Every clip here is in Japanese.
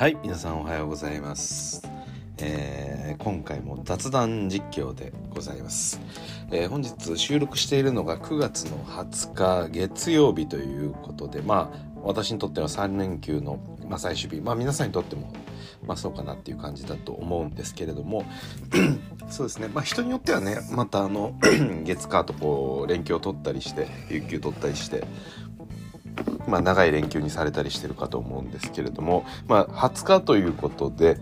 はい皆さんおはようございます、えー今回も雑談実況でございます、えー本日収録しているのが9月の20日月曜日ということでまあ私にとっては3連休の、まあ、最終日。まあ皆さんにとってもまあそうかなっていう感じだと思うんですけれども そうですね。まあ人によってはねまたあの 月火とこう連休を取ったりして有給取ったりしてまあ、長い連休にされたりしてるかと思うんですけれども、まあ、20日ということで、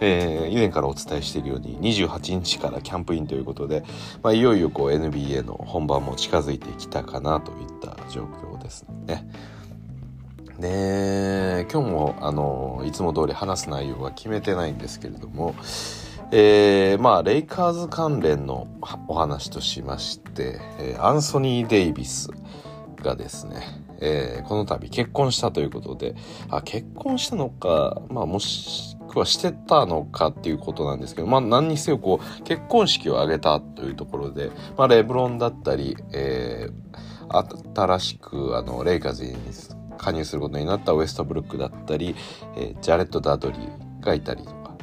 えー以前からお伝えしているように28日からキャンプインということで、まあ、いよいよこう NBA の本番も近づいてきたかなといった状況ですね。で今日もあのいつも通り話す内容は決めてないんですけれども、えーまあレイカーズ関連のお話としまして、えーアンソニー・デイビスがですね、えーこの度結婚したということであ結婚したのか、まあ、もしくはしてたのかっていうことなんですけど、まあ、何にせよこう結婚式を挙げたというところで、まあ、レブロンだったり、えー新しくあのレイカーズに加入することになったウエストブルックだったり、えージャレット・ダドリーがいたりとか。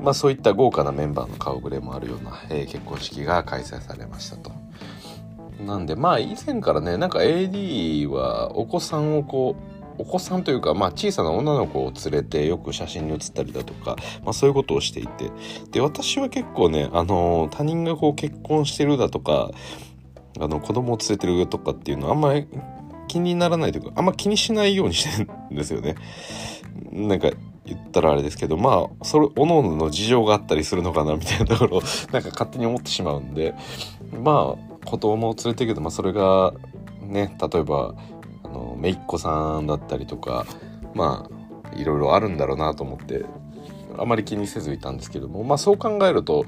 まあ、そういった豪華なメンバーの顔ぶれもあるような、えー結婚式が開催されましたと。なんでまあ以前からねなんか AD はお子さんをこうお子さんというか、まあ、小さな女の子を連れてよく写真に写ったりだとか、まあ、そういうことをしていてで私は結構ね、あの他人がこう結婚してるだとかあの子供を連れてるとかっていうのはあんまり気にならないというかあんま気にしないようにしてるんですよね。なんか言ったらあれですけどまあそれ各々の事情があったりするのかなみたいなところをなんか勝手に思ってしまうんでまあ子供を連れてるけど、まあ、それがね例えばあの姪っ子さんだったりとかまあいろいろあるんだろうなと思ってあまり気にせずいたんですけどもまあそう考えると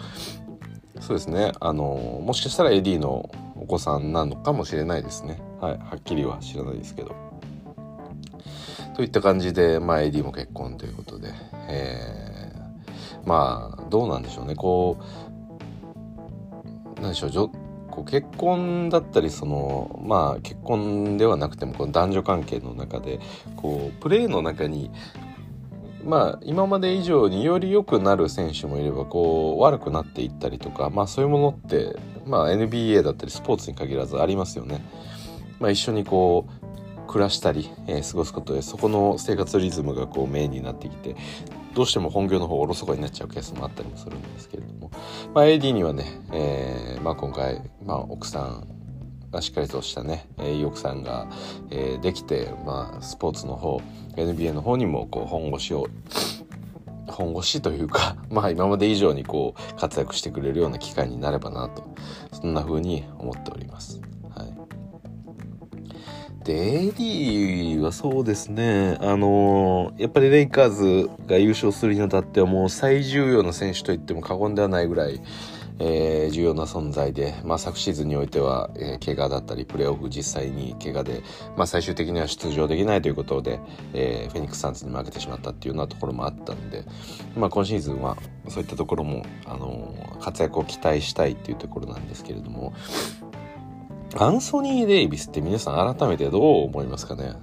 そうですねあのもしかしたら AD のお子さんなのかもしれないですねはいはっきりは知らないですけど。といった感じで、まあ、AD も結婚ということで、えーまあどうなんでしょうねこうなんでしょうこう結婚だったりそのまあ結婚ではなくてもこの男女関係の中でこうプレーの中にまあ今まで以上により良くなる選手もいればこう悪くなっていったりとかまあそういうものってまあ NBA だったりスポーツに限らずありますよね。まあ、一緒にこう暮らしたり、えー過ごすことでそこの生活リズムがこうメインになってきてどうしても本業の方おろそかになっちゃうケースもあったりもするんですけれども、まあ、AD にはね、えーまあ、今回、まあ、奥さんがしっかりとしたね、えーいい奥さんが、えーできて、まあ、スポーツの方 NBA の方にもこう本腰を本腰というか、まあ今まで以上にこう活躍してくれるような機会になればなと、そんな風に思っております。はい。で、AD はそうですね、あのーやっぱりレイカーズが優勝するにあたってはもう最重要な選手と言っても過言ではないぐらい、えー重要な存在で、まあ、昨シーズンにおいては、えー怪我だったりプレーオフ実際に怪我で、まあ、最終的には出場できないということで、えーフェニックスサンズに負けてしまったっていうようなところもあったんで、まあ、今シーズンはそういったところも、あの活躍を期待したいっていうところなんですけれどもアンソニー・デイビスって皆さん改めてどう思いますかね？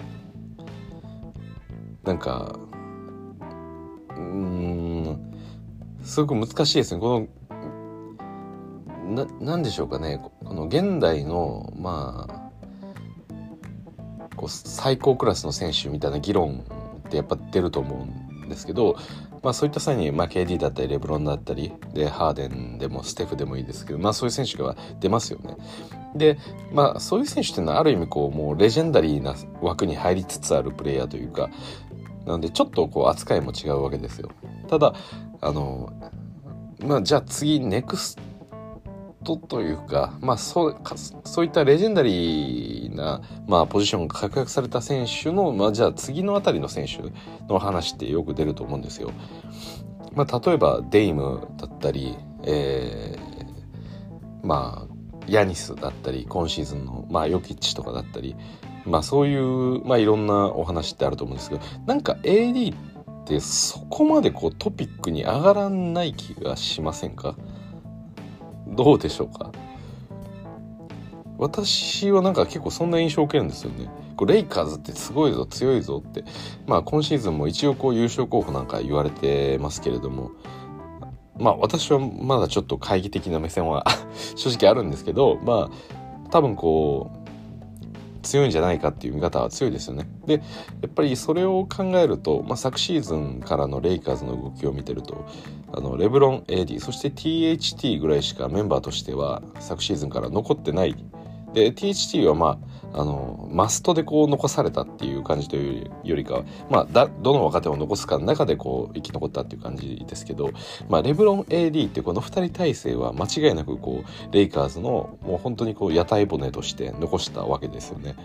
なんかうーんすごく難しいですね。このななんでしょうかね？この現代のまあこう最高クラスの選手みたいな議論ってやっぱ出ると思うんですけど、まあ、そういった際に、まあ、KD だったりレブロンだったりでハーデンでもステフでもいいですけど、まあ、そういう選手が出ますよね。でまあそういう選手っていうのはある意味こうもうレジェンダリーな枠に入りつつあるプレイヤーというかなのでちょっとこう扱いも違うわけですよ。ただあのまあじゃあ次ネクストというかまあそうそういったレジェンダリーな、まあ、ポジションが獲得された選手の、まあ、じゃあ次のあたりの選手の話ってよく出ると思うんですよ。まあ、例えばデイムだったり、えーまあヤニスだったり今シーズンの、まあ、ヨキッチとかだったり、まあ、そういう、まあ、いろんなお話ってあると思うんですけどなんか AD ってそこまでこうトピックに上がらない気がしませんか？どうでしょうか？私はなんか結構そんな印象を受けるんですよね。こうレイカーズってすごいぞ強いぞって。まあ今シーズンも一応こう優勝候補なんか言われてますけれども。まあ私はまだちょっと懐疑的な目線は 正直あるんですけどまあ多分こう強いんじゃないかっていう見方は強いですよね。でやっぱりそれを考えると、まあ、昨シーズンからのレイカーズの動きを見てるとあのレブロン AD そして THT ぐらいしかメンバーとしては昨シーズンから残ってないで THT はまああのマストでこう残されたっていう感じというよりかは、まあ、だどの若手を残すかの中でこう生き残ったっていう感じですけど、まあ、レブロン AD ってこの2人体制は間違いなくこうレイカーズのもう本当にこう屋台骨として残したわけですよね。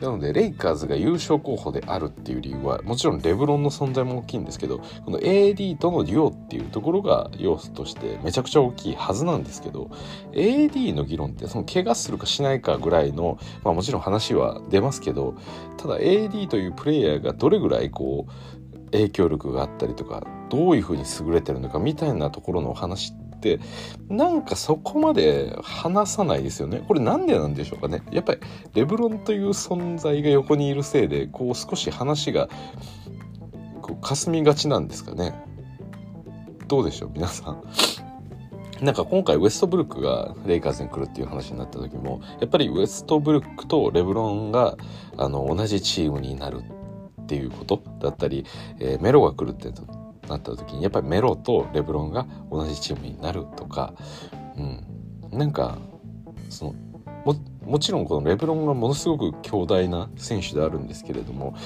なのでレイカーズが優勝候補であるっていう理由はもちろんレブロンの存在も大きいんですけどこの AD とのデュオっていうところが要素としてめちゃくちゃ大きいはずなんですけど AD の議論ってその怪我するかしないかぐらいの、まあ、もちろん話は出ますけどただ AD というプレイヤーがどれぐらいこう影響力があったりとかどういうふうに優れてるのかみたいなところの話ってなんかそこまで話さないですよね。これなんでなんでしょうかね。やっぱりレブロンという存在が横にいるせいでこう少し話がこう霞みがちなんですかね。どうでしょう皆さん。なんか今回ウエストブルックがレイカーズに来るっていう話になった時もやっぱりウエストブルックとレブロンがあの同じチームになるっていうことだったり、えー、メロが来るってなった時にやっぱりメロとレブロンが同じチームになるとか、うん、なんかそのももちろんこのレブロンがものすごく強大な選手であるんですけれども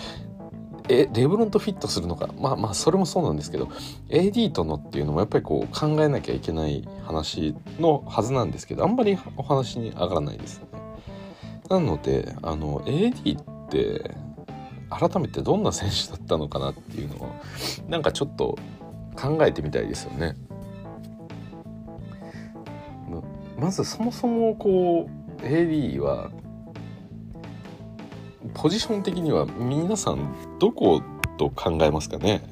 えレブロンとフィットするのかまあまあそれもそうなんですけど AD とのっていうのもやっぱりこう考えなきゃいけない話のはずなんですけどあんまりお話に上がらないですよね。なのであの AD って改めてどんな選手だったのかなっていうのをなんかちょっと考えてみたいですよね。まずそもそもこう AD はポジション的には皆さんどこと考えますかね？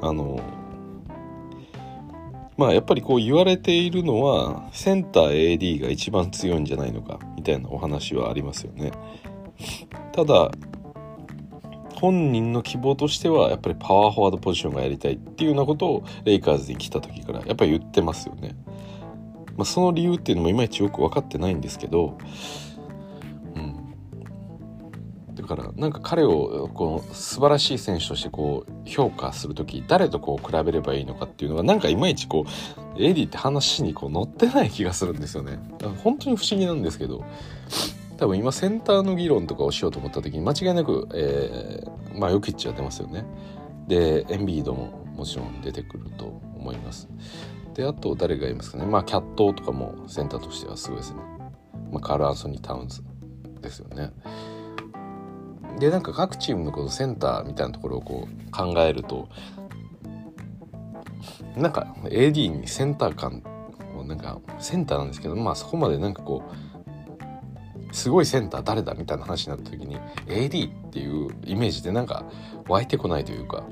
あのまあやっぱりこう言われているのはセンター AD が一番強いんじゃないのかみたいなお話はありますよね。ただ本人の希望としてはやっぱりパワーフォワードポジションがやりたいっていうようなことをレイカーズに来た時からやっぱり言ってますよね。まあ、その理由っていうのもいまいちよく分かってないんですけどうんだからなんか彼をこう素晴らしい選手としてこう評価する時誰とこう比べればいいのかっていうのがなんかいまいちこうエディって話にこう乗ってない気がするんですよね。本当に不思議なんですけど多分今センターの議論とかをしようと思った時に間違いなく、えー、まあヨキッチは出ますよね。でエンビードももちろん出てくると思います。であと誰がいますかねまあキャットとかもセンターとしてはすごいですね。まあ、カール・アンソニー・タウンズですよね。でなんか各チームのこのセンターみたいなところをこう考えるとなんか AD にセンター感なんかセンターなんですけどまあそこまでなんかこうすごいセンター誰だみたいな話になった時に AD っていうイメージでなんか湧いてこないというか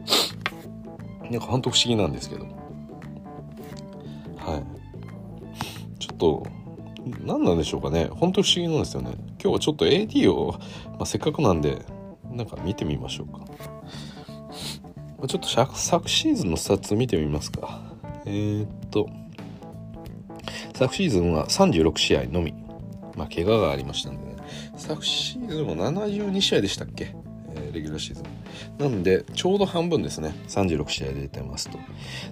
なんか本当不思議なんですけどはいちょっと何なんでしょうかね本当不思議なんですよね今日はちょっと AD を、まあ、せっかくなんでなんか見てみましょうか。ちょっと昨シーズンのスタッツ見てみますか。えー、っと、昨シーズンは36試合のみ。まあ、怪我がありましたんでね。昨シーズンも72試合でしたっけ、えー、レギュラーシーズン。なんで、ちょうど半分ですね。36試合出てますと。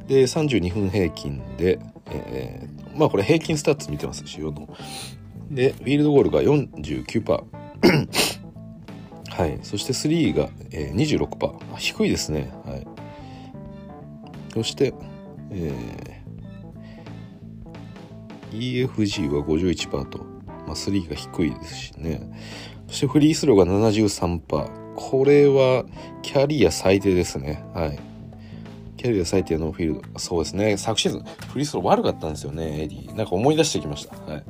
で、32分平均で、えー、まあこれ平均スタッツ見てますし、の。で、フィールドゴールが49%。はい、そして3が、えー、26%低いですね、はい、そして、えー、EFG は51%と、まあ、3が低いですしね。そしてフリースローが73%これはキャリア最低ですね。はい。キャリア最低のフィールド。そうですね。昨シーズンフリースロー悪かったんですよね AD。なんか思い出してきました。はい。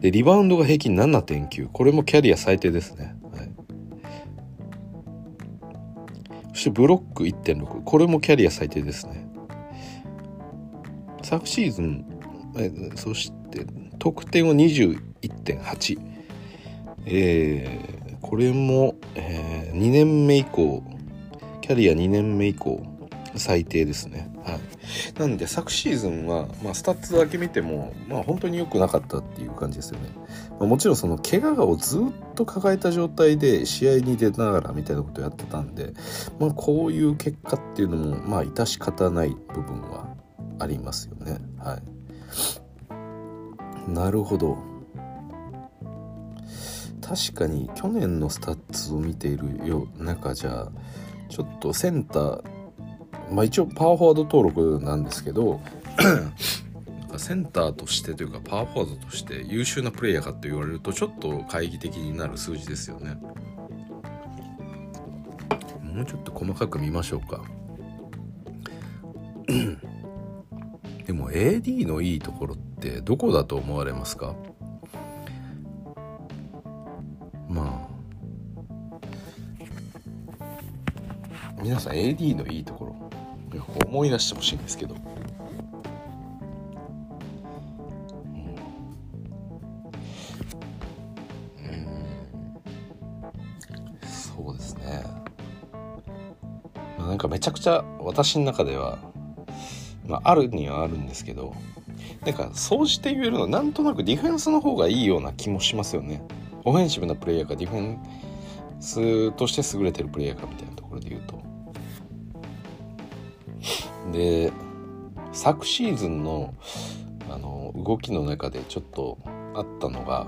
で、リバウンドが平均7.9。これもキャリア最低ですね。はい、そしてブロック1.6。これもキャリア最低ですね。昨シーズン、えそして得点を21.8、えー、これも、えー、2年目以降キャリア2年目以降最低ですね。はい、なんで昨シーズンは、まあ、スタッツだけ見ても、まあ、本当に良くなかったっていう感じですよね。まあ、もちろんその怪我をずっと抱えた状態で試合に出ながらみたいなことをやってたんで、まあ、こういう結果っていうのもまあ致し方ない部分はありますよね。はい、なるほど。確かに去年のスタッツを見ているよ中じゃちょっとセンターまあ一応パワーフォワード登録なんですけどセンターとしてというかパワーフォワードとして優秀なプレイヤーかと言われるとちょっと懐疑的になる数字ですよねもうちょっと細かく見ましょうか でも AD のいいところってどこだと思われますか？まあ。皆さん AD のいいところ。思い出してほしいんですけど、うん、そうですね、まあ、なんかめちゃくちゃ私の中では、まあ、あるにはあるんですけど。なんか総じて言えるのはなんとなくディフェンスの方がいいような気もしますよね。オフェンシブなプレイヤーかディフェンスとして優れてるプレイヤーかみたいなところで言うと。で昨シーズンのあの動きの中でちょっとあったのが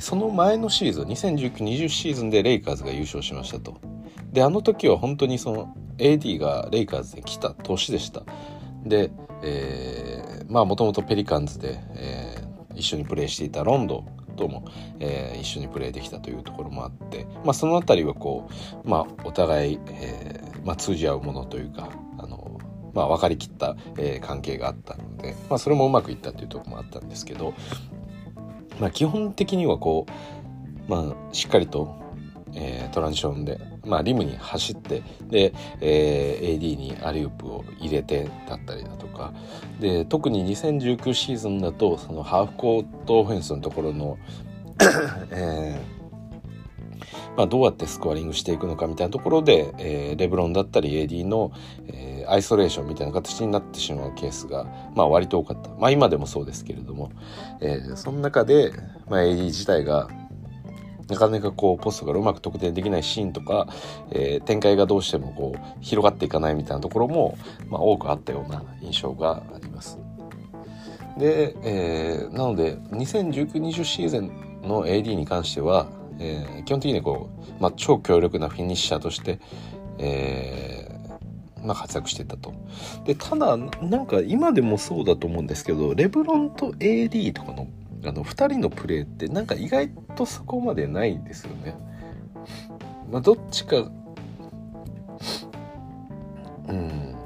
その前のシーズン2019-20シーズンでレイカーズが優勝しましたと。であの時は本当にその AD がレイカーズに来た年でした。で、えー、まあもともとペリカンズで、えー、一緒にプレーしていたロンドとも、えー、一緒にプレーできたというところもあって、まあ、その辺りはこう、まあ、お互い、えーまあ、通じ合うものというかまあ、分かりきった、えー、関係があったので、まあ、それもうまくいったっていうところもあったんですけど、まあ、基本的にはこう、まあ、しっかりと、えー、トランジションで、まあ、リムに走ってで、えー、AD にアリウープを入れてだったりだとかで特に2019シーズンだとそのハーフコートオフェンスのところの えーまあ、どうやってスコアリングしていくのかみたいなところで、えー、レブロンだったり AD の、えー、アイソレーションみたいな形になってしまうケースが、まあ、割と多かった。まあ、今でもそうですけれども、えー、その中で、まあ、AD 自体がなかなかこうポストがうまく得点できないシーンとか、えー、展開がどうしてもこう広がっていかないみたいなところも、まあ、多くあったような印象があります。で、えー、なので2019-20シーズンの AD に関しては、えー、基本的にこう、まあ、超強力なフィニッシャーとして、えー、まあ、活躍してたと。で、ただ、なんか今でもそうだと思うんですけど、レブロンと AD とかの、あの、2人のプレーってなんか意外とそこまでないんですよね。まあ、どっちか、うん。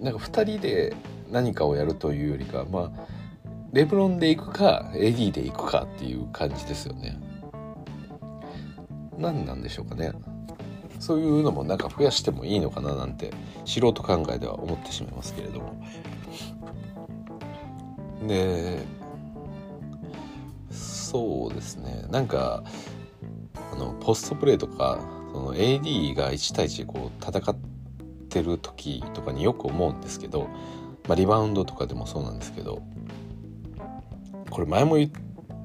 なんか2人で何かをやるというよりか、まあ、レブロンで行くか AD で行くかっていう感じですよね何なんでしょうかねそういうのもなんか増やしてもいいのかななんて素人考えでは思ってしまいますけれどもでそうですねなんかあのポストプレーとかその AD が1対1こう戦ってる時とかによく思うんですけど、まあ、リバウンドとかでもそうなんですけどこれ前も言っ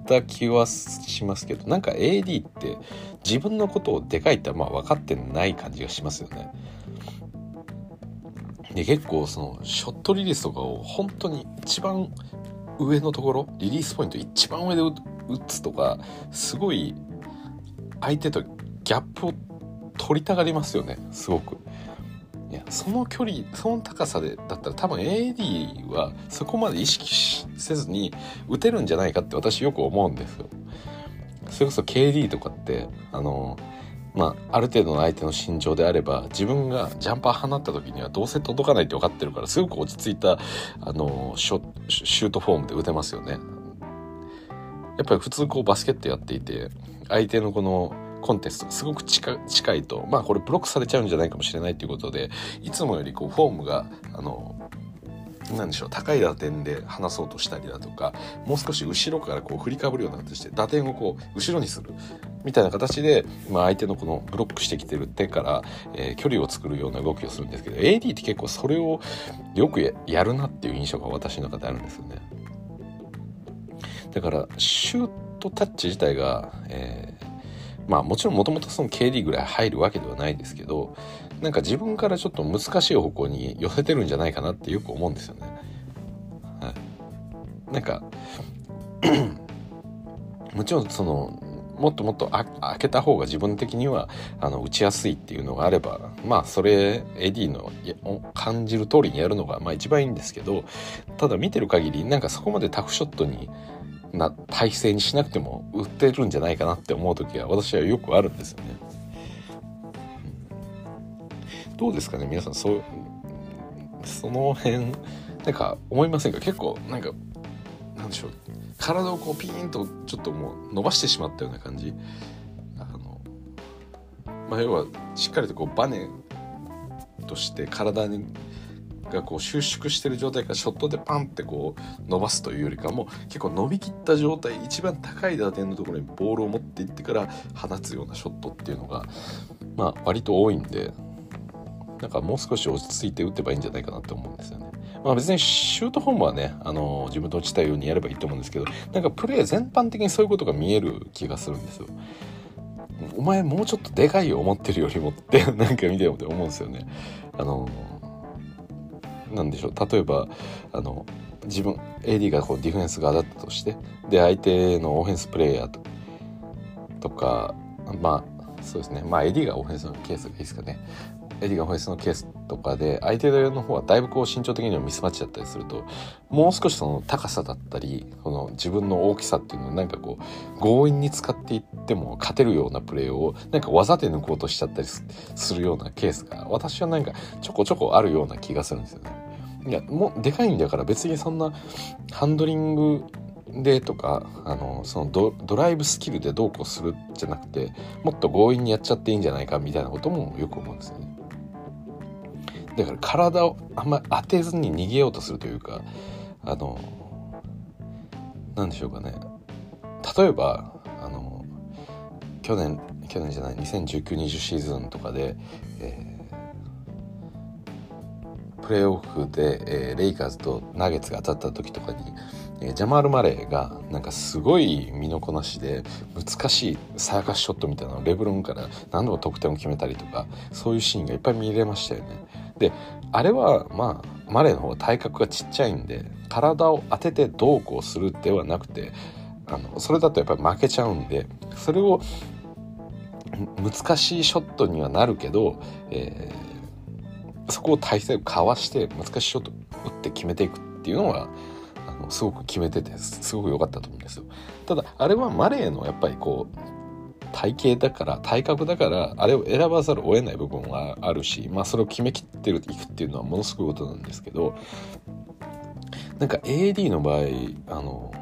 た気はしますけどなんか AD って自分のことをでかいってまあ分かってない感じがしますよね。で結構そのショットリリースとかを本当に一番上のところリリースポイント一番上で打つとかすごい相手とギャップを取りたがりますよねすごく。いやその距離その高さでだったら多分 AD はそこまで意識せずに打てるんじゃないかって私よく思うんですよ。それこそ KD とかってあのまあ、ある程度の相手の心情であれば自分がジャンパー放った時にはどうせ届かないって分かってるからすごく落ち着いたあのシュートフォームで打てますよね。やっぱり普通こうバスケットやっていて相手のこのコンテストすごく近近いとまあこれブロックされちゃうんじゃないかもしれないということでいつもよりこうフォームがあのなんでしょう高い打点で離そうとしたりだとかもう少し後ろからこう振りかぶるような形で打点をこう後ろにするみたいな形で、まあ、相手のこのブロックしてきてる手から、えー、距離を作るような動きをするんですけど AD って結構それをよくやるなっていう印象が私の中であるんですよね。だからシュートタッチ自体が、えー、まあもちろんもともとその KD ぐらい入るわけではないですけどなんか自分からちょっと難しい方向に寄せてるんじゃないかなってよく思うんですよね。はい、なんか もちろんそのもっともっと開けた方が自分的にはあの打ちやすいっていうのがあればまあそれ AD の感じる通りにやるのがまあ一番いいんですけどただ見てる限りなんかそこまでタフショットにな体勢にしなくても打ってるんじゃないかなって思う時は私はよくあるんですよね。どうですかね皆さんそうその辺なんか思いませんか？結構なんかなんでしょう体をこうピーンとちょっともう伸ばしてしまったような感じ。あのまあ要はしっかりとこうバネとして体にがこう収縮してる状態からショットでパンってこう伸ばすというよりかも結構伸びきった状態一番高い打点のところにボールを持っていってから放つようなショットっていうのがまあ割と多いんでなんかもう少し落ち着いて打てばいいんじゃないかなって思うんですよね。まあ別にシュートフォームはね、あの自分と落ちたようにやればいいと思うんですけど、なんかプレー全般的にそういうことが見える気がするんですよ。お前もうちょっとでかいよ思ってるよりもって なんか見てもて思うんですよね。あのなんでしょう例えばあの自分 AD がこうディフェンス側だったとしてで相手のオフェンスプレーヤーととかまあそうですねまあ AD がオフェンスのケースがいいですかねエディガン・ホイスのケースとかで相手の方はだいぶこう身長的にはミスマッチだったりするともう少しその高さだったりこの自分の大きさっていうのをなんかこう強引に使っていっても勝てるようなプレーをなんか技で抜こうとしちゃったりするようなケースが私はなんかちょこちょこあるような気がするんですよね。いやもうでかいんだから別にそんなハンドリングでとかあのそのドライブスキルでどうこうするじゃなくてもっと強引にやっちゃっていいんじゃないかみたいなこともよく思うんですよね。だから体をあんまり当てずに逃げようとするというかあの何でしょうかね例えばあの去年去年じゃない2019-20シーズンとかで、えー、プレーオフで、えー、レイカーズとナゲッツが当たった時とかにえジャマール・マレーがなんかすごい身のこなしで難しいサーカスショットみたいなのをレブロンから何度も得点を決めたりとかそういうシーンがいっぱい見れましたよね。であれはまあマレーの方は体格がちっちゃいんで体を当ててどうこうするではなくてあのそれだとやっぱり負けちゃうんでそれを難しいショットにはなるけど、えー、そこを体勢をかわして難しいショット打って決めていくっていうのはあのすごく決めててすごく良かったと思うんですよ。ただあれはマレーのやっぱりこう体型だから体格だからあれを選ばざるを得ない部分があるしまあそれを決めきってるいくっていうのはものすごいことなんですけどなんか AD の場合あの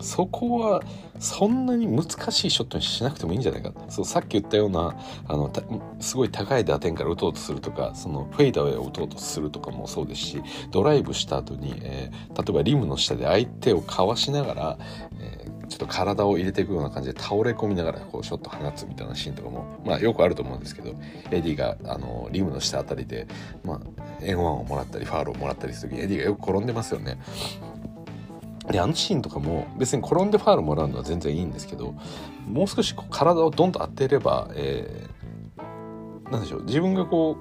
そこはそんなに難しいショットにしなくてもいいんじゃないか。そうさっき言ったようなあのすごい高い打点から打とうとするとかそのフェイダーを打とうとするとかもそうですしドライブした後に、えー、例えばリムの下で相手をかわしながら、えー、ちょっと体を入れていくような感じで倒れ込みながらこうショット放つみたいなシーンとかも、まあ、よくあると思うんですけど AD があのリムの下あたりで、まあ、円1をもらったりファールをもらったりする時にエディがよく転んでますよね。であのシーンとかも別に転んでファールもらうのは全然いいんですけどもう少しこう体をドンと当てれば、えー、なんでしょう自分がこ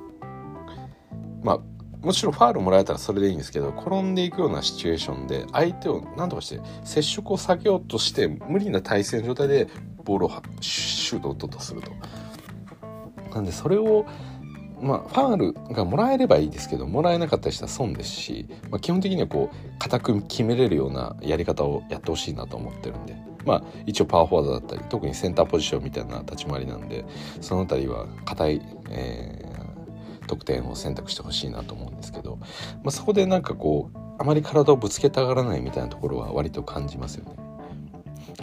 うまあもちろんファールもらえたらそれでいいんですけど転んでいくようなシチュエーションで相手を何とかして接触を避けようとして無理な体勢の状態でボールをシュートを打とうとすると。なんでそれをまあ、ファールがもらえればいいですけどもらえなかったりしたら損ですし、まあ、基本的にはこう固く決めれるようなやり方をやってほしいなと思ってるんで、まあ、一応パワーフォワードだったり特にセンターポジションみたいな立ち回りなんでその辺りは硬い、えー、得点を選択してほしいなと思うんですけど、まあ、そこでなんかこうあまり体をぶつけたがらないみたいなところは割と感じますよね。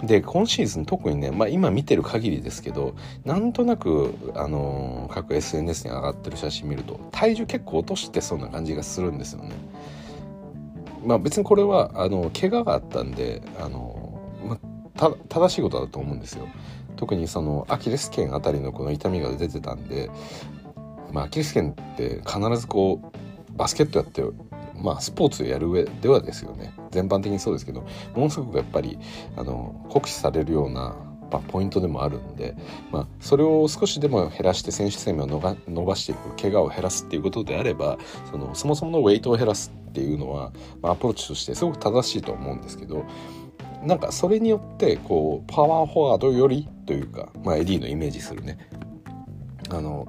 で今シーズン特にね、まあ、今見てる限りですけどなんとなく、あのー、各 SNS に上がってる写真見ると体重結構落としてそうな感じがするんですよね。まあ別にこれはあの怪我があったんであの、まあ、正しいことだと思うんですよ。特にそのアキレス腱あたりのこの痛みが出てたんで、まあ、アキレス腱って必ずこうバスケットやってまあスポーツやる上ではですよね。全般的にそうですけどものすごくやっぱりあの酷使されるようなまあ、ポイントでもあるんで、まあ、それを少しでも減らして選手生命を伸ばしていく怪我を減らすっていうことであればそのそもそものウェイトを減らすっていうのは、まあ、アプローチとしてすごく正しいと思うんですけどなんかそれによってこうパワーフォワードよりというか、まあ、 AD のイメージするね。あの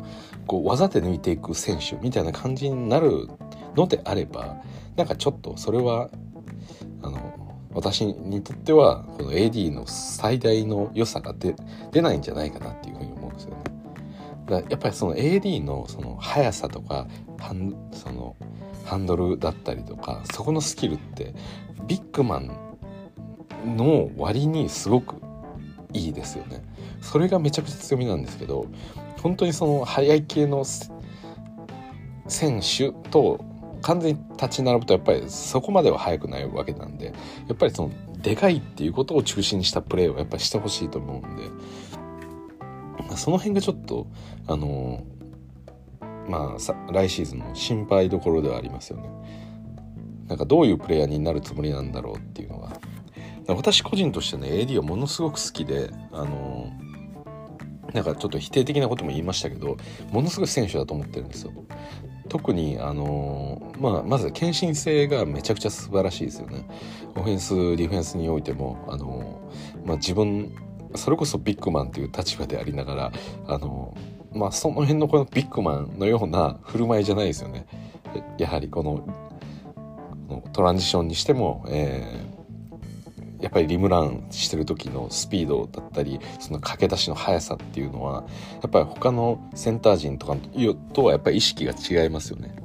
こう技で抜いていく選手みたいな感じになるのであればなんかちょっとそれはあの私にとってはこの AD の最大の良さが出出ないんじゃないかなっていうふうに思うんですよね。だやっぱりその AD のその速さとかハンそのハンドルだったりとかそこのスキルってビッグマンの割にすごくいいですよね。それがめちゃくちゃ強みなんですけど本当にその速い系の選手と完全に立ち並ぶとやっぱりそこまでは速くないわけなんでやっぱりそのでかいっていうことを中心にしたプレーをやっぱりしてほしいと思うんで、ま、その辺がちょっとあの、まあさ来シーズンの心配どころではありますよね。なんかどういうプレイヤーになるつもりなんだろうっていうのが私個人としてね AD はものすごく好きであのー、なんかちょっと否定的なことも言いましたけどものすごい選手だと思ってるんですよ特にあのまあ、まず献身性がめちゃくちゃ素晴らしいですよね。オフェンスディフェンスにおいてもあの、まあ、自分それこそビッグマンという立場でありながらあの、まあ、その辺のこのビッグマンのような振る舞いじゃないですよね。やはりこのトランジションにしても、えやっぱりリムランしてる時のスピードだったりその駆け出しの速さっていうのはやっぱり他のセンター陣とかとはやっぱり意識が違いますよね。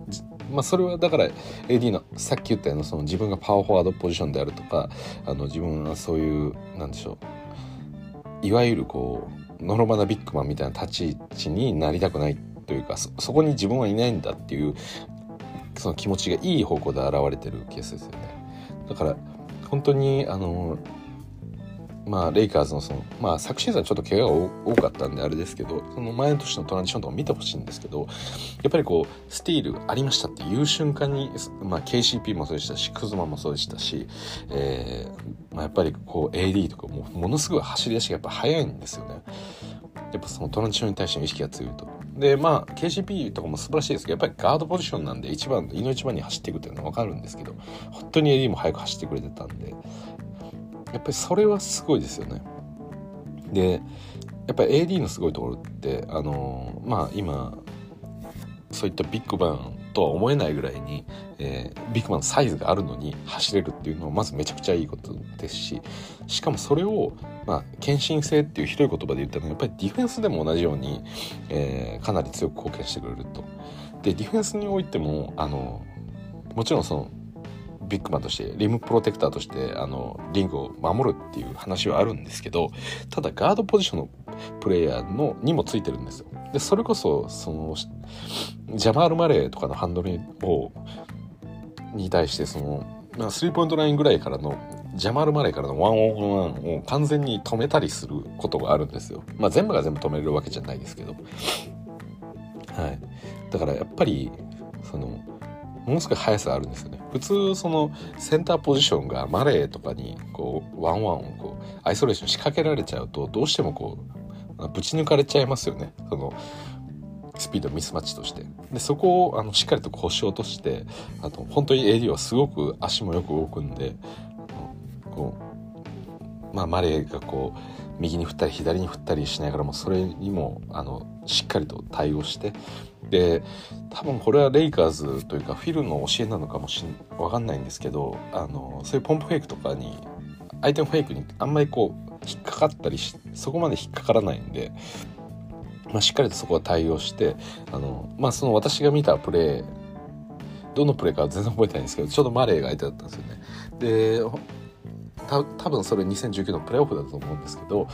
まあ、それはだから AD のさっき言ったようなその自分がパワーフォワードポジションであるとかあの自分はそういうなんでしょういわゆるこうノロマなビッグマンみたいな立ち位置になりたくないというかそこに自分はいないんだっていうその気持ちがいい方向で現れてるケースですよね。だから本当にあのまあレイカーズのそのまあ昨シーズンちょっと怪我が多かったんであれですけどその前の年のトランジションとか見てほしいんですけどやっぱりこうスティールありましたっていう瞬間に、まあ、KCP もそうでしたしクズマもそうでしたし、えーまあ、やっぱりこう AD とかもものすごい走り出しがやっぱ速いんですよね。やっぱそのトランジションに対しての意識が強いと。でまあ KCP とかも素晴らしいですけどやっぱりガードポジションなんで一番胃の一番に走っていくっていうのは分かるんですけど本当に AD も早く走ってくれてたんでやっぱりそれはすごいですよね。でやっぱり AD のすごいところってあのまあ今そういったビッグバンとは思えないぐらいに、えー、ビッグマンのサイズがあるのに走れるっていうのはまずめちゃくちゃいいことですししかもそれを、まあ、献身性っていうひどい言葉で言ったらやっぱりディフェンスでも同じように、えー、かなり強く貢献してくれると。でディフェンスにおいてもあのもちろんそのビッグマンとしてリムプロテクターとしてあのリングを守るっていう話はあるんですけどただガードポジションのプレイヤーのにもついてるんですよ。でそれこそそのジャマール・マレーとかのハンドルをに対してその、ま、スリーポイントラインぐらいからのジャマール・マレーからのワンオンワンを完全に止めたりすることがあるんですよ。まあ全部が全部止めれるわけじゃないですけど。はい。だからやっぱりそのものすごい速さあるんですよね。普通そのセンターポジションがマレーとかにこうワンワンをこうアイソレーション仕掛けられちゃうとどうしてもこうぶち抜かれちゃいますよね。そのスピードミスマッチとしてでそこをあのしっかりと腰を落としてあと本当に AD はすごく足もよく動くんでこう、まあ、マレーがこう右に振ったり左に振ったりしながらもそれにもあのしっかりと対応してで多分これはレイカーズというかフィルの教えなのかもしん分かんないんですけどあのそういうポンプフェイクとかに相手のフェイクにあんまりこう引っかかったりしそこまで引っかからないんでまあ、しっかりとそこは対応してあの、まあ、その私が見たプレーどのプレーかは全然覚えてないんですけどちょうどマレーが相手だったんですよね。で多分それ2019のプレーオフだと思うんですけど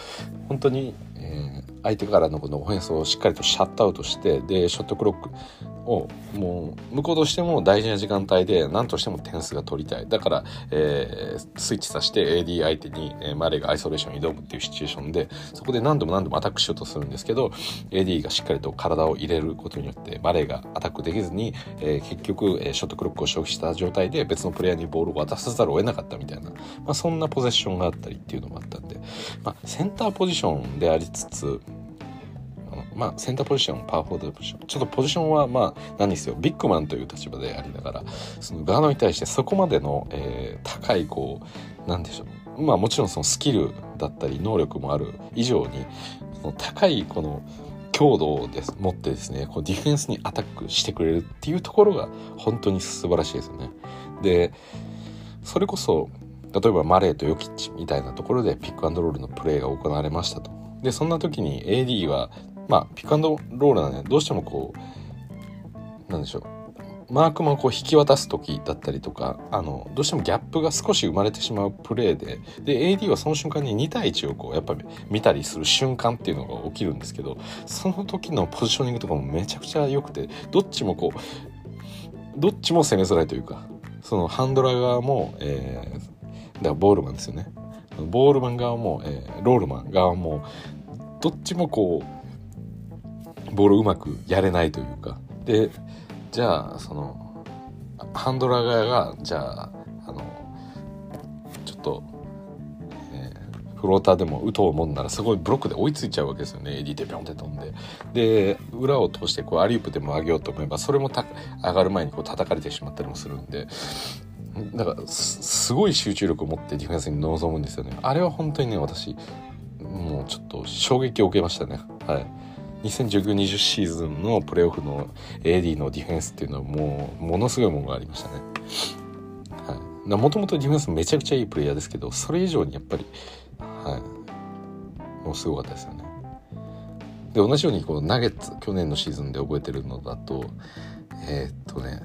本当に、えー、相手からのこのオフェンスをしっかりとシャットアウトしてでショットクロックをもう向こうとしても大事な時間帯で何としても点数が取りたい。だから、えー、スイッチさせて AD 相手に、えー、マレーがアイソレーションに挑むっていうシチュエーションでそこで何度も何度もアタックしようとするんですけど AD がしっかりと体を入れることによってマレーがアタックできずに、えー、結局、えー、ショットクロックを消費した状態で別のプレイヤーにボールを渡さざるを得なかったみたいな、まあ、そんなポゼッションがあったりっていうのもあったんで、まあ、センターポジションでありつつまあ、センターポジション、パワーフォードポジション。ちょっとポジションは、まあ、何ですよ、ビッグマンという立場でありながら、そのガードに対してそこまでの、えー、高い、こう、なんでしょう。まあ、もちろんそのスキルだったり、能力もある以上に、その高い、この、強度をです、持ってですね、こうディフェンスにアタックしてくれるっていうところが、本当に素晴らしいですよね。で、それこそ、例えばマレーとヨキッチみたいなところでピックアンドロールのプレーが行われましたと。で、そんな時に AD はまあ、ピックアンドロールはね、どうしてもこう、なんでしょう。マークマンをこう引き渡す時だったりとか、あの、どうしてもギャップが少し生まれてしまうプレーで、で、AD はその瞬間に2対1をこう、やっぱり見たりする瞬間っていうのが起きるんですけど、その時のポジショニングとかもめちゃくちゃ良くて、どっちもこう、どっちも攻めづらいというか、そのハンドラー側も、えー、だからボールマンですよね。ボールマン側も、えー、ロールマン側も、どっちもこう、ボールうまくやれないというか。でじゃあそのハンドラー側がじゃああのちょっと、えー、フローターでも打とうもんならすごいブロックで追いついちゃうわけですよね。AD でピョンって飛んで。で裏を通してこうアリウープでも上げようと思えばそれも上がる前にこう叩かれてしまったりもするんで。だからすごい集中力を持ってディフェンスに臨むんですよね。あれは本当にね私もうちょっと衝撃を受けましたね。はい。2019-20シーズンのプレーオフの AD のディフェンスっていうのはもうものすごいものがありましたね。はい、もともとディフェンスめちゃくちゃいいプレイヤーですけどそれ以上にやっぱり、はい、もうすごかったですよね。で同じようにこうナゲッツ去年のシーズンで覚えてるのだとえー、っとね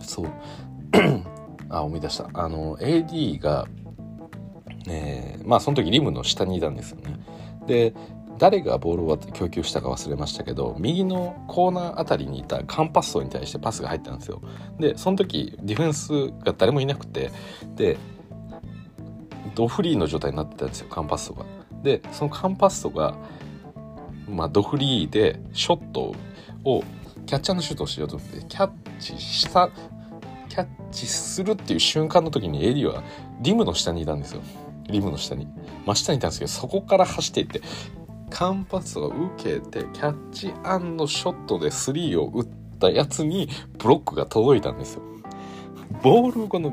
そう。あ思い出した。あの AD がえー、まあその時リムの下にいたんですよね。で誰がボールを供給したか忘れましたけど右のコーナーあたりにいたカンパッソに対してパスが入ったんですよ。でその時ディフェンスが誰もいなくてでドフリーの状態になってたんですよカンパッソが。でそのカンパッソがまあドフリーでショットをキャッチャーのシュートをしようと思ってキャッチしたキャッチするっていう瞬間の時にエリはリムの下にいたんですよ。リムの下に。真下にいたんですけどそこから走っていって間髪を受けてキャッチショットでスリーを打ったやつにブロックが届いたんですよ。ボールをこの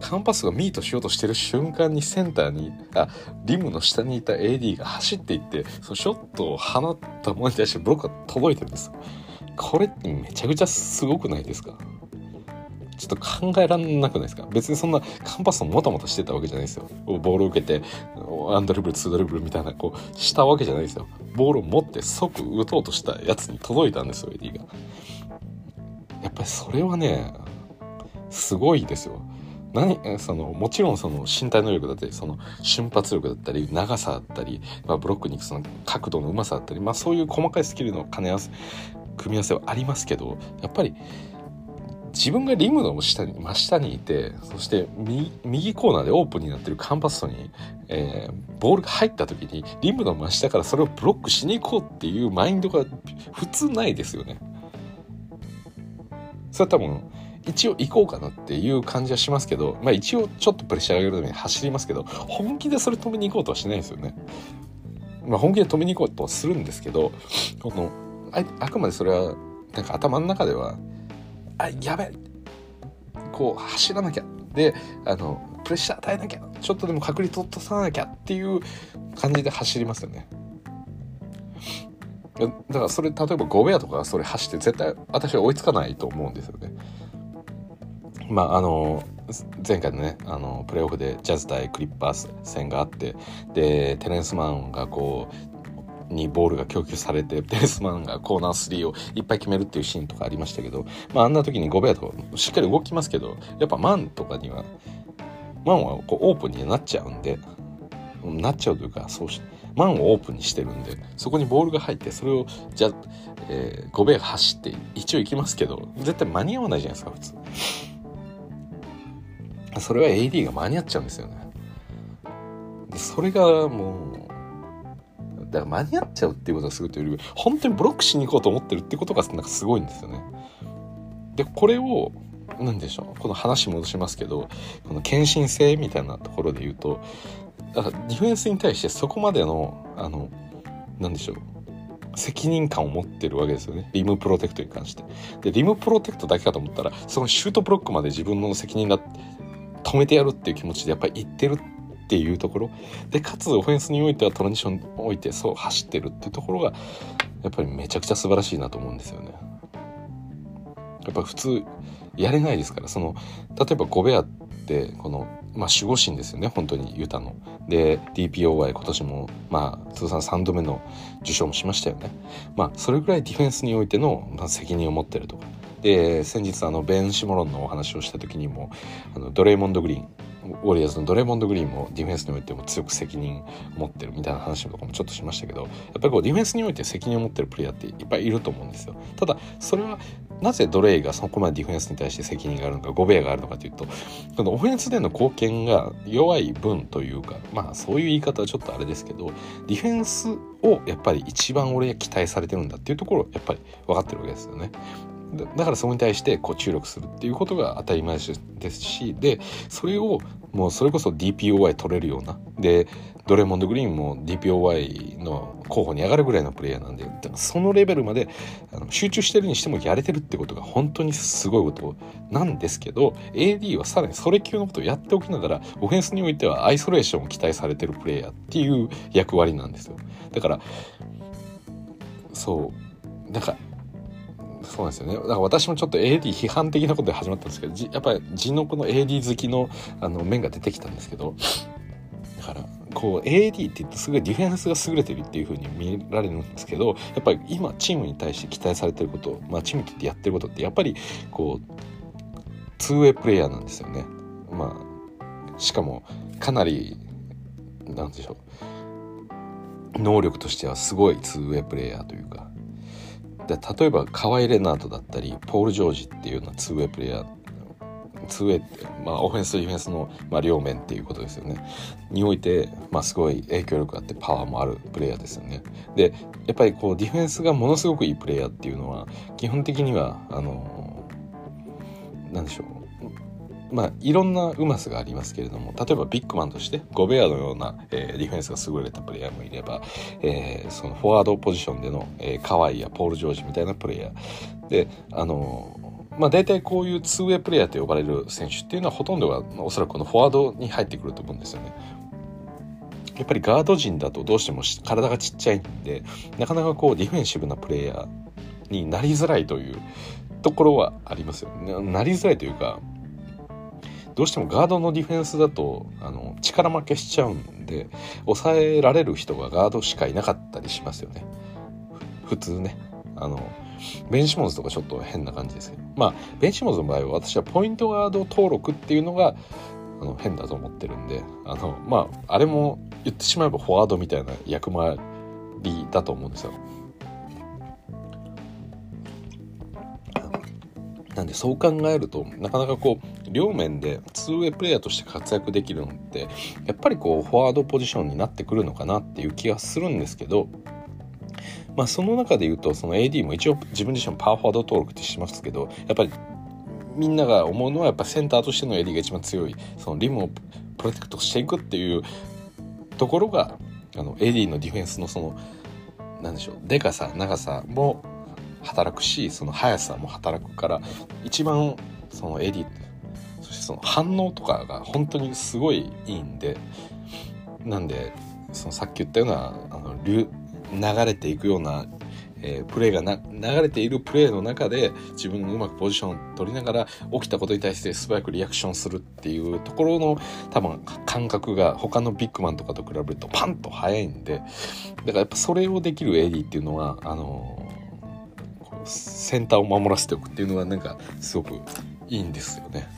カンパスがミートしようとしてる瞬間にセンターにあリムの下にいた AD が走っていってそのショットを放ったものに対してブロックが届いてるんですこれってめちゃくちゃすごくないですか？ちょっと考えられなくないですか？別にそんなカンパスもたもたしてたわけじゃないですよ。ボールを受けて、アンドリブル、ツードリブルみたいな、こう、したわけじゃないですよ。ボールを持って即打とうとしたやつに届いたんですよ、エディが。やっぱりそれはね、すごいですよ。何そのもちろんその身体能力だったりその瞬発力だったり長さだったり、まあ、ブロックに行くその角度のうまさだったり、まあ、そういう細かいスキルの兼ね合わせ組み合わせはありますけどやっぱり自分がリムの下に真下にいてそして右コーナーでオープンになってるカンパストに、えー、ボールが入った時にリムの真下からそれをブロックしに行こうっていうマインドが普通ないですよね。それは多分一応行こうかなっていう感じはしますけど、まあ一応ちょっとプレッシャー上げるために走りますけど、本気でそれ止めに行こうとはしないですよね。まあ本気で止めに行こうとするんですけど、このああくまでそれはなんか頭の中ではあやべ。こう走らなきゃ。であのプレッシャー与えなきゃ。ちょっとでも確率落とさなきゃっていう感じで走りますよね。だからそれ例えば5ベアとかそれ走って絶対私は追いつかないと思うんですよね。まああの前回のねあのプレーオフでジャズ対クリッパース戦があってでテレンスマンがこうにボールが供給されて、ベースマンがコーナー3をいっぱい決めるっていうシーンとかありましたけど、まああんな時にゴベアとしっかり動きますけど、やっぱマンとかには、マンはこうオープンになっちゃうんで、なっちゃうというかそうしマンをオープンにしてるんでそこにボールが入ってそれをじゃあ、えー、5米が走って一応行きますけど絶対間に合わないじゃないですか普通。それは AD が間に合っちゃうんですよね。それがもうだから間に合っちゃうっていうことがすごいというより本当にブロックしに行こうと思ってるってことがなんかすごいんですよね。でこれを何でしょうこの話戻しますけどこの献身性みたいなところで言うとだからディフェンスに対してそこまでのあの何でしょう責任感を持ってるわけですよね。リムプロテクトに関して。でリムプロテクトだけかと思ったらそのシュートブロックまで自分の責任だ止めてやるっていう気持ちでやっぱり言ってるっていうところでかつオフェンスにおいてはトランジションにおいてそう走ってるっていうところがやっぱりめちゃくちゃ素晴らしいなと思うんですよね。やっぱ普通やれないですからその例えばゴベアってこのまあ、守護神ですよね本当にユタの。で DPOY 今年もまあ通算3度目の受賞もしましたよね。まあそれぐらいディフェンスにおいての、まあ、責任を持ってるとか。で先日あのベン・シモロンのお話をした時にもあのドレイモンド・グリーンウォリアーズのドレモンド・グリーンもディフェンスにおいても強く責任持ってるみたいな話とかもちょっとしましたけどやっぱりこうディフェンスにおいて責任を持ってるプレイヤーっていっぱいいると思うんですよ。ただそれはなぜドレイがそこまでディフェンスに対して責任があるのかゴベアがあるのかというとこのオフェンスでの貢献が弱い分というかまあそういう言い方はちょっとあれですけどディフェンスをやっぱり一番俺が期待されてるんだっていうところをやっぱり分かってるわけですよね。だからそこに対してこう注力するっていうことが当たり前ですしでそれをもうそれこそ DPOY 取れるような。でドレモンド・グリーンも DPOY の候補に上がるぐらいのプレイヤーなんでそのレベルまであの集中してるにしてもやれてるってことが本当にすごいこと。なんですけど AD はさらにそれ級のことをやっておきながらオフェンスにおいてはアイソレーションを期待されてるプレイヤーっていう役割なんですよ。だからそう。なんかそうですよねだから私もちょっと AD 批判的なことで始まったんですけどやっぱり地のこの AD 好きのあの面が出てきたんですけどだからこう AD って言ってすごいディフェンスが優れてるっていう風に見られるんですけどやっぱり今チームに対して期待されてることまあチームってやってることってやっぱりこうツーウェイプレイヤーなんですよね。まあしかもかなりなんでしょう能力としてはすごいツーウェイプレイヤーというかで例えばカワイ・レナードだったりポール・ジョージっていうようなツーウェイプレイヤーツーウェイって、まあ、オフェンスとディフェンスの、まあ、両面っていうことですよね。において、まあ、すごい影響力があってパワーもあるプレイヤーですよね。でやっぱりこうディフェンスがものすごくいいプレイヤーっていうのは基本的にはあのなんでしょう。まあ、いろんなうまさがありますけれども例えばビッグマンとしてゴベアのような、えー、ディフェンスが優れたプレイヤーもいれば、えー、そのフォワードポジションでの、えー、カワイやポール・ジョージみたいなプレイヤーであのまあ、大体こういうツーウェイプレイヤーと呼ばれる選手っていうのはほとんどが、おそらくこのフォワードに入ってくると思うんですよね。やっぱりガード陣だとどうしても体がちっちゃいんでなかなかこうディフェンシブなプレイヤーになりづらいというところはありますよね。なりづらいというかどうしてもガードのディフェンスだとあの力負けしちゃうんで抑えられる人がガードしかいなかったりしますよね。普通ね。あのベンシモンズとかちょっと変な感じですけど。まあベンシモンズの場合は私はポイントガード登録っていうのがあの変だと思ってるんであのまああれも言ってしまえばフォワードみたいな役回りだと思うんですよ。なんでそう考えるとなかなかこう両面でツーウェイプレイヤーとして活躍できるのってやっぱりこうフォワードポジションになってくるのかなっていう気がするんですけどまあその中で言うとその AD も一応自分自身パワーフォワード登録ってしますけどやっぱりみんなが思うのはやっぱセンターとしての AD が一番強いそのリムをプロテクトしていくっていうところがあの AD のディフェンスのそのなんでしょうでかさ長さも働くしその速さも働くから一番そのエディそしてその反応とかが本当にすごいいいんでなんでそのさっき言ったようなあの流れていくような、えー、プレーがな流れているプレーの中で自分のうまくポジションを取りながら起きたことに対して素早くリアクションするっていうところの多分感覚が他のビッグマンとかと比べるとパンと速いんでだからやっぱそれをできる AD っていうのはあのセンターを守らせておくっていうのはなんかすごくいいんですよね。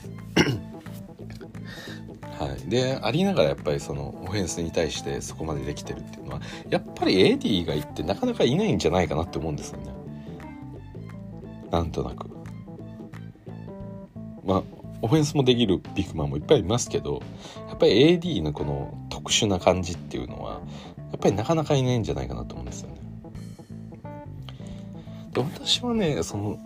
はい、はい、でありながらやっぱりそのオフェンスに対してそこまでできてるっていうのはやっぱりエディがいってなかなかいないんじゃないかなって思うんですよね。なんとなく。まあオフェンスもできるビッグマンもいっぱいいますけどやっぱり AD のこの特殊な感じっていうのはやっぱりなかなかいないんじゃないかなと思うんですよねで私はねその、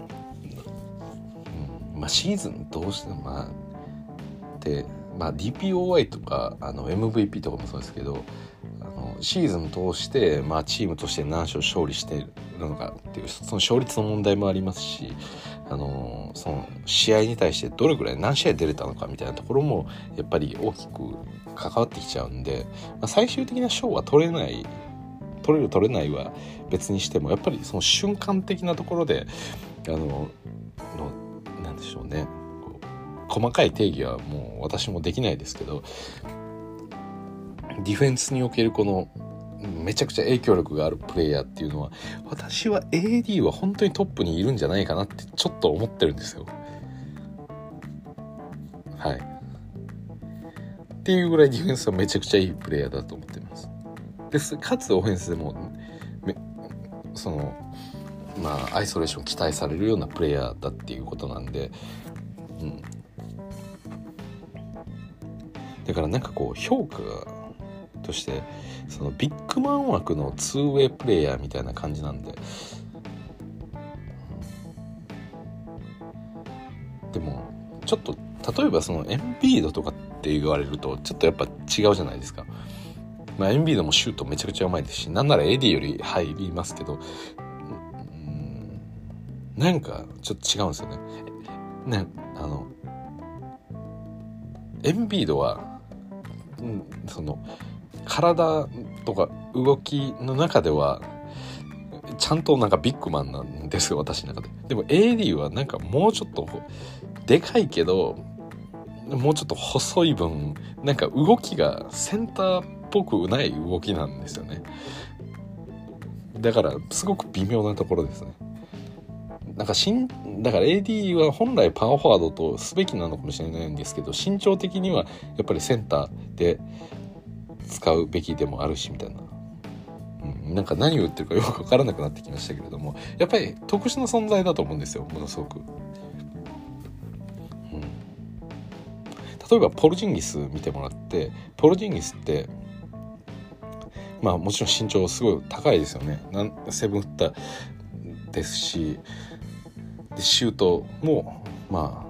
うん、まあシーズンどうしてもまあでまあ DPOY とかあの MVP とかもそうですけどあのシーズン通して、まあ、チームとして何勝勝利してるのかっていうその勝率の問題もありますしあのその試合に対してどれぐらい何試合出れたのかみたいなところもやっぱり大きく関わってきちゃうんで、まあ、最終的な賞は取れない取れる取れないは別にしてもやっぱりその瞬間的なところであののなんでしょうね細かい定義はもう私もできないですけどディフェンスにおけるこのめちゃくちゃ影響力があるプレイヤーっていうのは私は AD は本当にトップにいるんじゃないかなってちょっと思ってるんですよ。はい。っていうぐらいディフェンスはめちゃくちゃいいプレイヤーだと思って。です。かつオフェンスでもそのまあアイソレーション期待されるようなプレイヤーだっていうことなんで、うん、だからなんかこう評価としてそのビッグマン枠の 2way プレイヤーみたいな感じなんで、うん、でもちょっと例えばそのエンビードとかって言われるとちょっとやっぱ違うじゃないですか。まあ、エンビードもシュートめちゃくちゃうまいですしなんならエディより入りますけど、なんかちょっと違うんですよね。ねあのエンビードは、うん、その体とか動きの中ではちゃんとなんかビッグマンなんですよ私の中ででも AD はなんかもうちょっとでかいけどもうちょっと細い分なんか動きがセンターっぽくない動きなんですよね。だからすごく微妙なところですね。なんかしんだから AD は本来パワーフォワードとすべきなのかもしれないんですけど身長的にはやっぱりセンターで使うべきでもあるしみたいな、うん、なんか何を言ってるかよく分からなくなってきましたけれどもやっぱり特殊な存在だと思うんですよものすごく。例えばポルジンギス見てもらってポルジンギスってまあもちろん身長すごい高いですよね。なんセブンフッターですしでシュートもま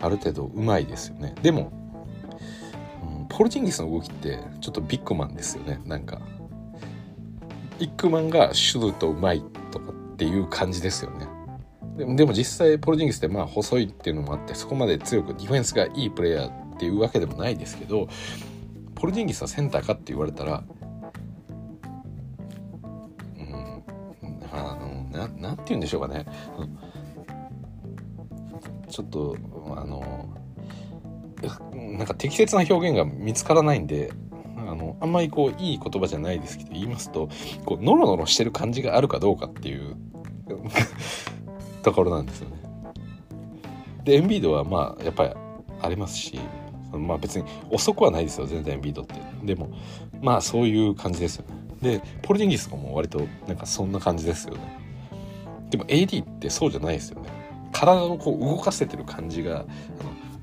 あある程度うまいですよね。でもポルジンギスの動きってちょっとビッグマンですよね。なんかビッグマンがシュートうまいとかっていう感じですよね。でもでも実際ポルジンギスってまあ細いっていうのもあってそこまで強くディフェンスがいいプレイヤーっていうわけでもないですけどポルジンギスはセンターかって言われたらうんあのななんて言うんでしょうかね。ちょっとあのなんか適切な表現が見つからないんであのあんまりこういい言葉じゃないですけど言いますとこうノロノロしてる感じがあるかどうかっていう。ところなんですよね。でエンビードはまあやっぱりありますしまあ別に遅くはないですよ全然エンビードって。でもまあそういう感じですよね。でポルジンギスとかも割となんかそんな感じですよね。でも AD ってそうじゃないですよね。体をこう動かせてる感じがあの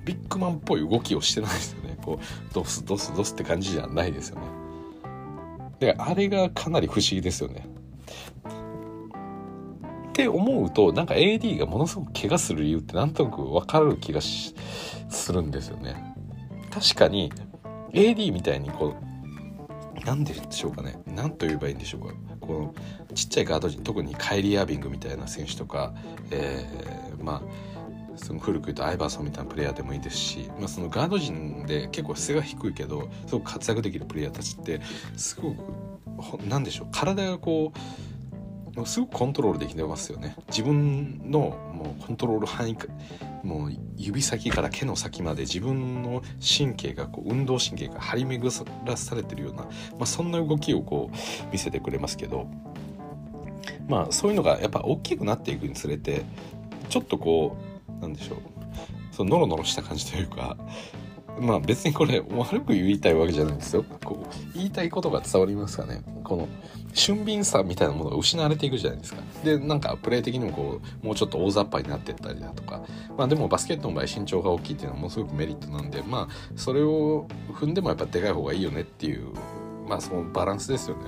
ビッグマンっぽい動きをしてないですよねこうドスドスドスって感じじゃないですよねであれがかなり不思議ですよねって思うとなんか AD がものすごく怪我する理由ってなんとなく分かる気がするんですよね。確かに AD みたいにこう何でしょうかね。何と言えばいいんでしょうか。このちっちゃいガード陣特にカイリー・アービングみたいな選手とか、えー、まあその古く言うとアイバーソンみたいなプレイヤーでもいいですし、まあ、そのガード陣で結構背が低いけどすごく活躍できるプレイヤーたちってすごく何でしょう。体がこうすごくコントロールできてますよね。自分のもうコントロール範囲もう指先から毛の先まで自分の神経がこう運動神経が張り巡らされてるような、まあ、そんな動きをこう見せてくれますけどまあそういうのがやっぱ大きくなっていくにつれてちょっとこうなんでしょうそのノロノロした感じというかまあ別にこれ悪く言いたいわけじゃないんですよ。こう言いたいことが伝わりますかね。この俊敏さみたいなものが失われていくじゃないですか。でなんかプレー的にもこうもうちょっと大雑把になってったりだとか。まあでもバスケットの場合身長が大きいっていうのはものすごくメリットなんでまあそれを踏んでもやっぱでかい方がいいよねっていうまあそのバランスですよね。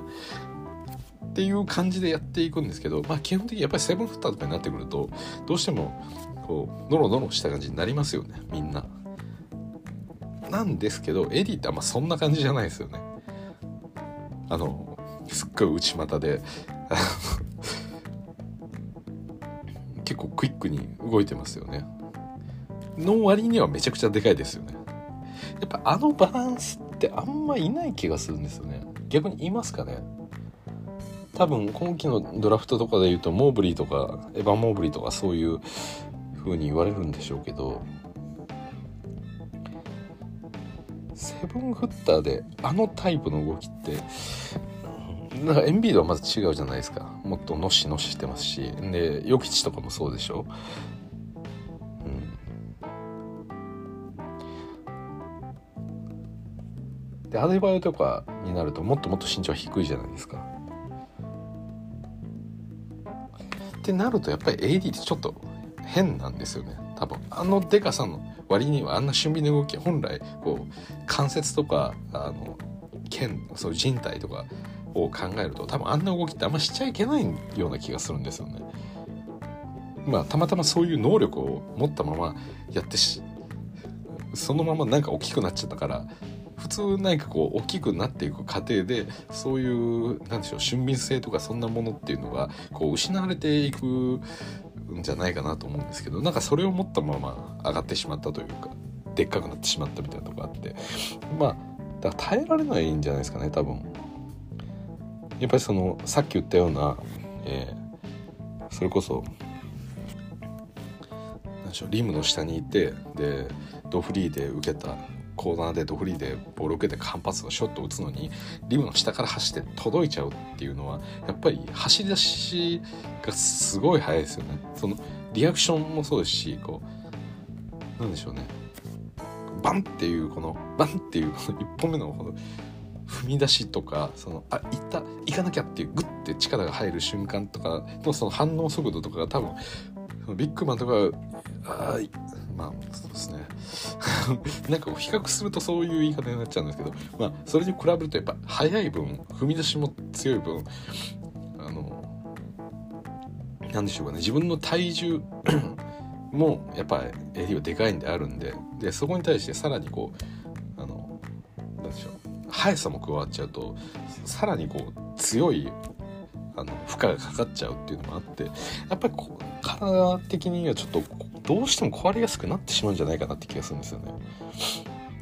っていう感じでやっていくんですけど、まあ、基本的にやっぱりセブンフッターとかになってくるとどうしてもこうノロノロした感じになりますよね。みんな。なんですけどエディってあんまそんな感じじゃないですよね。あのすっごい内股で 結構クイックに動いてますよね。の割にはめちゃくちゃでかいですよね。やっぱあのバランスってあんまいない気がするんですよね。逆にいますかね多分今季のドラフトとかで言うとモーブリーとかエヴァ・モーブリーとかそういう風に言われるんでしょうけどセブンフッターであのタイプの動きってなんかエンビードはまず違うじゃないですか。もっとのしのししてますし。でヨキチとかもそうでしょ？うん。でアデバイオとかになるともっともっと身長低いじゃないですか。ってなるとやっぱり AD ってちょっと変なんですよね。多分。あのでかさの割にはあんな俊敏な動き本来こう関節とかあの腱そういう人体とかを考えると多分あんな動きってあんましちゃいけないような気がするんですよね。まあたまたまそういう能力を持ったままやってしそのままなんか大きくなっちゃったから普通なんかこう大きくなっていく過程でそういうなんでしょう俊敏性とかそんなものっていうのがこう失われていくんじゃないかなと思うんですけどなんかそれを持ったまま上がってしまったというかでっかくなってしまったみたいなとこあってまあだから耐えられないんじゃないですかね多分。やっぱりそのさっき言ったような、えー、それこそ何でしょうリムの下にいてでドフリーで受けたコーナーでドフリーでボールを受けて反発がショットを打つのにリムの下から走って届いちゃうっていうのはやっぱり走り出しがすごい速いですよね。そのリアクションもそうですしこうなんでしょうね。バンっていうこのバンっていうこの1本目のこの踏み出しとかそのあ行った行かなきゃっていうグッて力が入る瞬間とかのその反応速度とかが多分ビッグマンとかああまあそうですね。なんか比較するとそういう言い方になっちゃうんですけどまあそれに比べるとやっぱ速い分踏み出しも強い分あの何でしょうかね。自分の体重もやっぱ襟はでかいんであるんででそこに対してさらにこうあの何でしょう。速さも加わっちゃうとさらにこう強いあの負荷がかかっちゃうっていうのもあってやっぱりこう体的にはちょっとどうしても壊れやすくなってしまうんじゃないかなって気がするんですよね。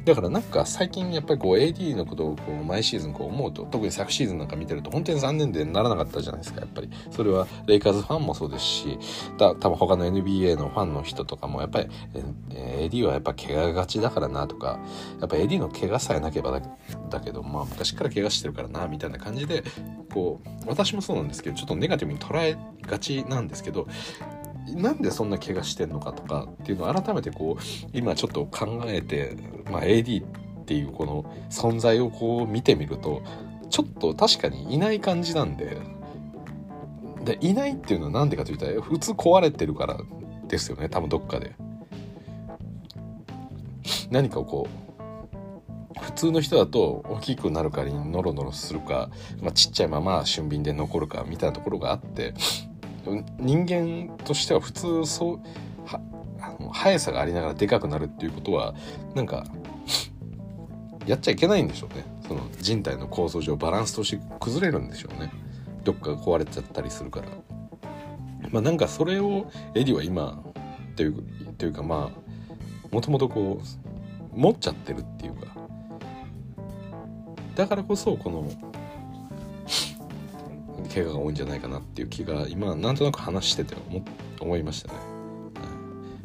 だからなんか最近やっぱりこう AD のことをこう毎シーズンこう思うと特に昨シーズンなんか見てると本当に残念でならなかったじゃないですかやっぱりそれはレイカーズファンもそうですしだ多分他の NBA のファンの人とかもやっぱり、AD はやっぱ怪我がちだからなとかやっぱ AD の怪我さえなければだけどまあ昔から怪我してるからなみたいな感じでこう私もそうなんですけどちょっとネガティブに捉えがちなんですけどなんでそんな怪我してんのかとかっていうのを改めてこう今ちょっと考えて、まあ、AD っていうこの存在をこう見てみるとちょっと確かにいない感じなんででいないっていうのは何でかというと普通壊れてるからですよね多分どっかで。何かをこう普通の人だと大きくなる代わりにノロノロするか、まあ、ちっちゃいまま俊敏で残るかみたいなところがあって人間としては普通そうはあの速さがありながらでかくなるっていうことはなんかやっちゃいけないんでしょうね。その人体の構造上バランスとして崩れるんでしょうね。どっか壊れちゃったりするから。まあなんかそれをエディは今というというかまあもともとこう持っちゃってるっていうか。だからこそこの怪我が多いんじゃないかなっていう気が今なんとなく話してて思思いましたね。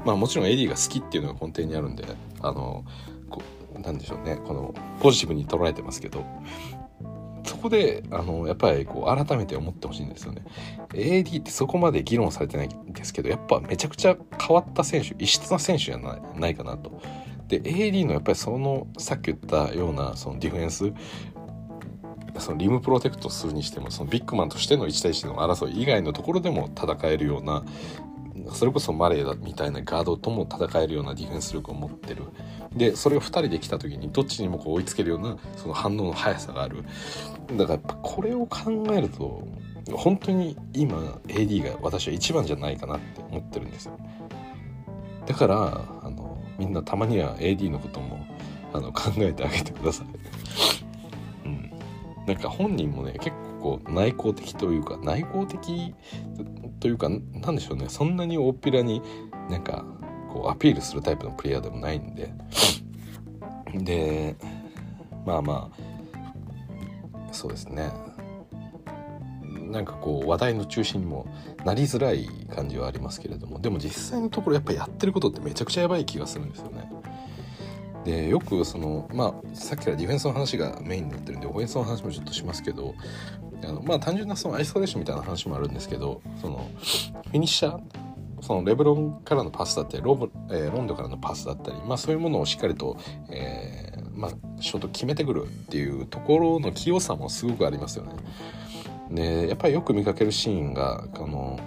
まあもちろんエディが好きっていうのが根底にあるんであのこなんでしょうねこのポジティブに捉えてますけどそこであのやっぱりこう改めて思ってほしいんですよね。AD ってそこまで議論されてないんですけどやっぱめちゃくちゃ変わった選手異質な選手じゃないないかなと。で AD のやっぱりそのさっき言ったようなそのディフェンスそのリムプロテクトするにしてもそのビッグマンとしての1対1の争い以外のところでも戦えるようなそれこそマレーだみたいなガードとも戦えるようなディフェンス力を持ってる。でそれを2人で来た時にどっちにもこう追いつけるようなその反応の速さがある。だからやっぱこれを考えると本当に今 AD が私は一番じゃないかなって思ってるんですよ。だからあのみんなたまには AD のこともあの考えてあげてください。なんか本人もね結構こう内向的というか内向的というかなんでしょうね。そんなに大っぴらになんかこうアピールするタイプのプレイヤーでもないんで。でまあまあそうですね。なんかこう話題の中心にもなりづらい感じはありますけれども。でも実際のところやっぱやってることってめちゃくちゃやばい気がするんですよね。でよくそのまあさっきからディフェンスの話がメインになってるんでオフェンスの話もちょっとしますけどあのまあ単純なそのアイソレーションみたいな話もあるんですけどそのフィニッシャーそのレブロンからのパスだったりロブ、えー、ロンドからのパスだったり、まあ、そういうものをしっかりと、えーまあ、ショート決めてくるっていうところの器用さもすごくありますよね。でやっぱりよく見かけるシーンがあの、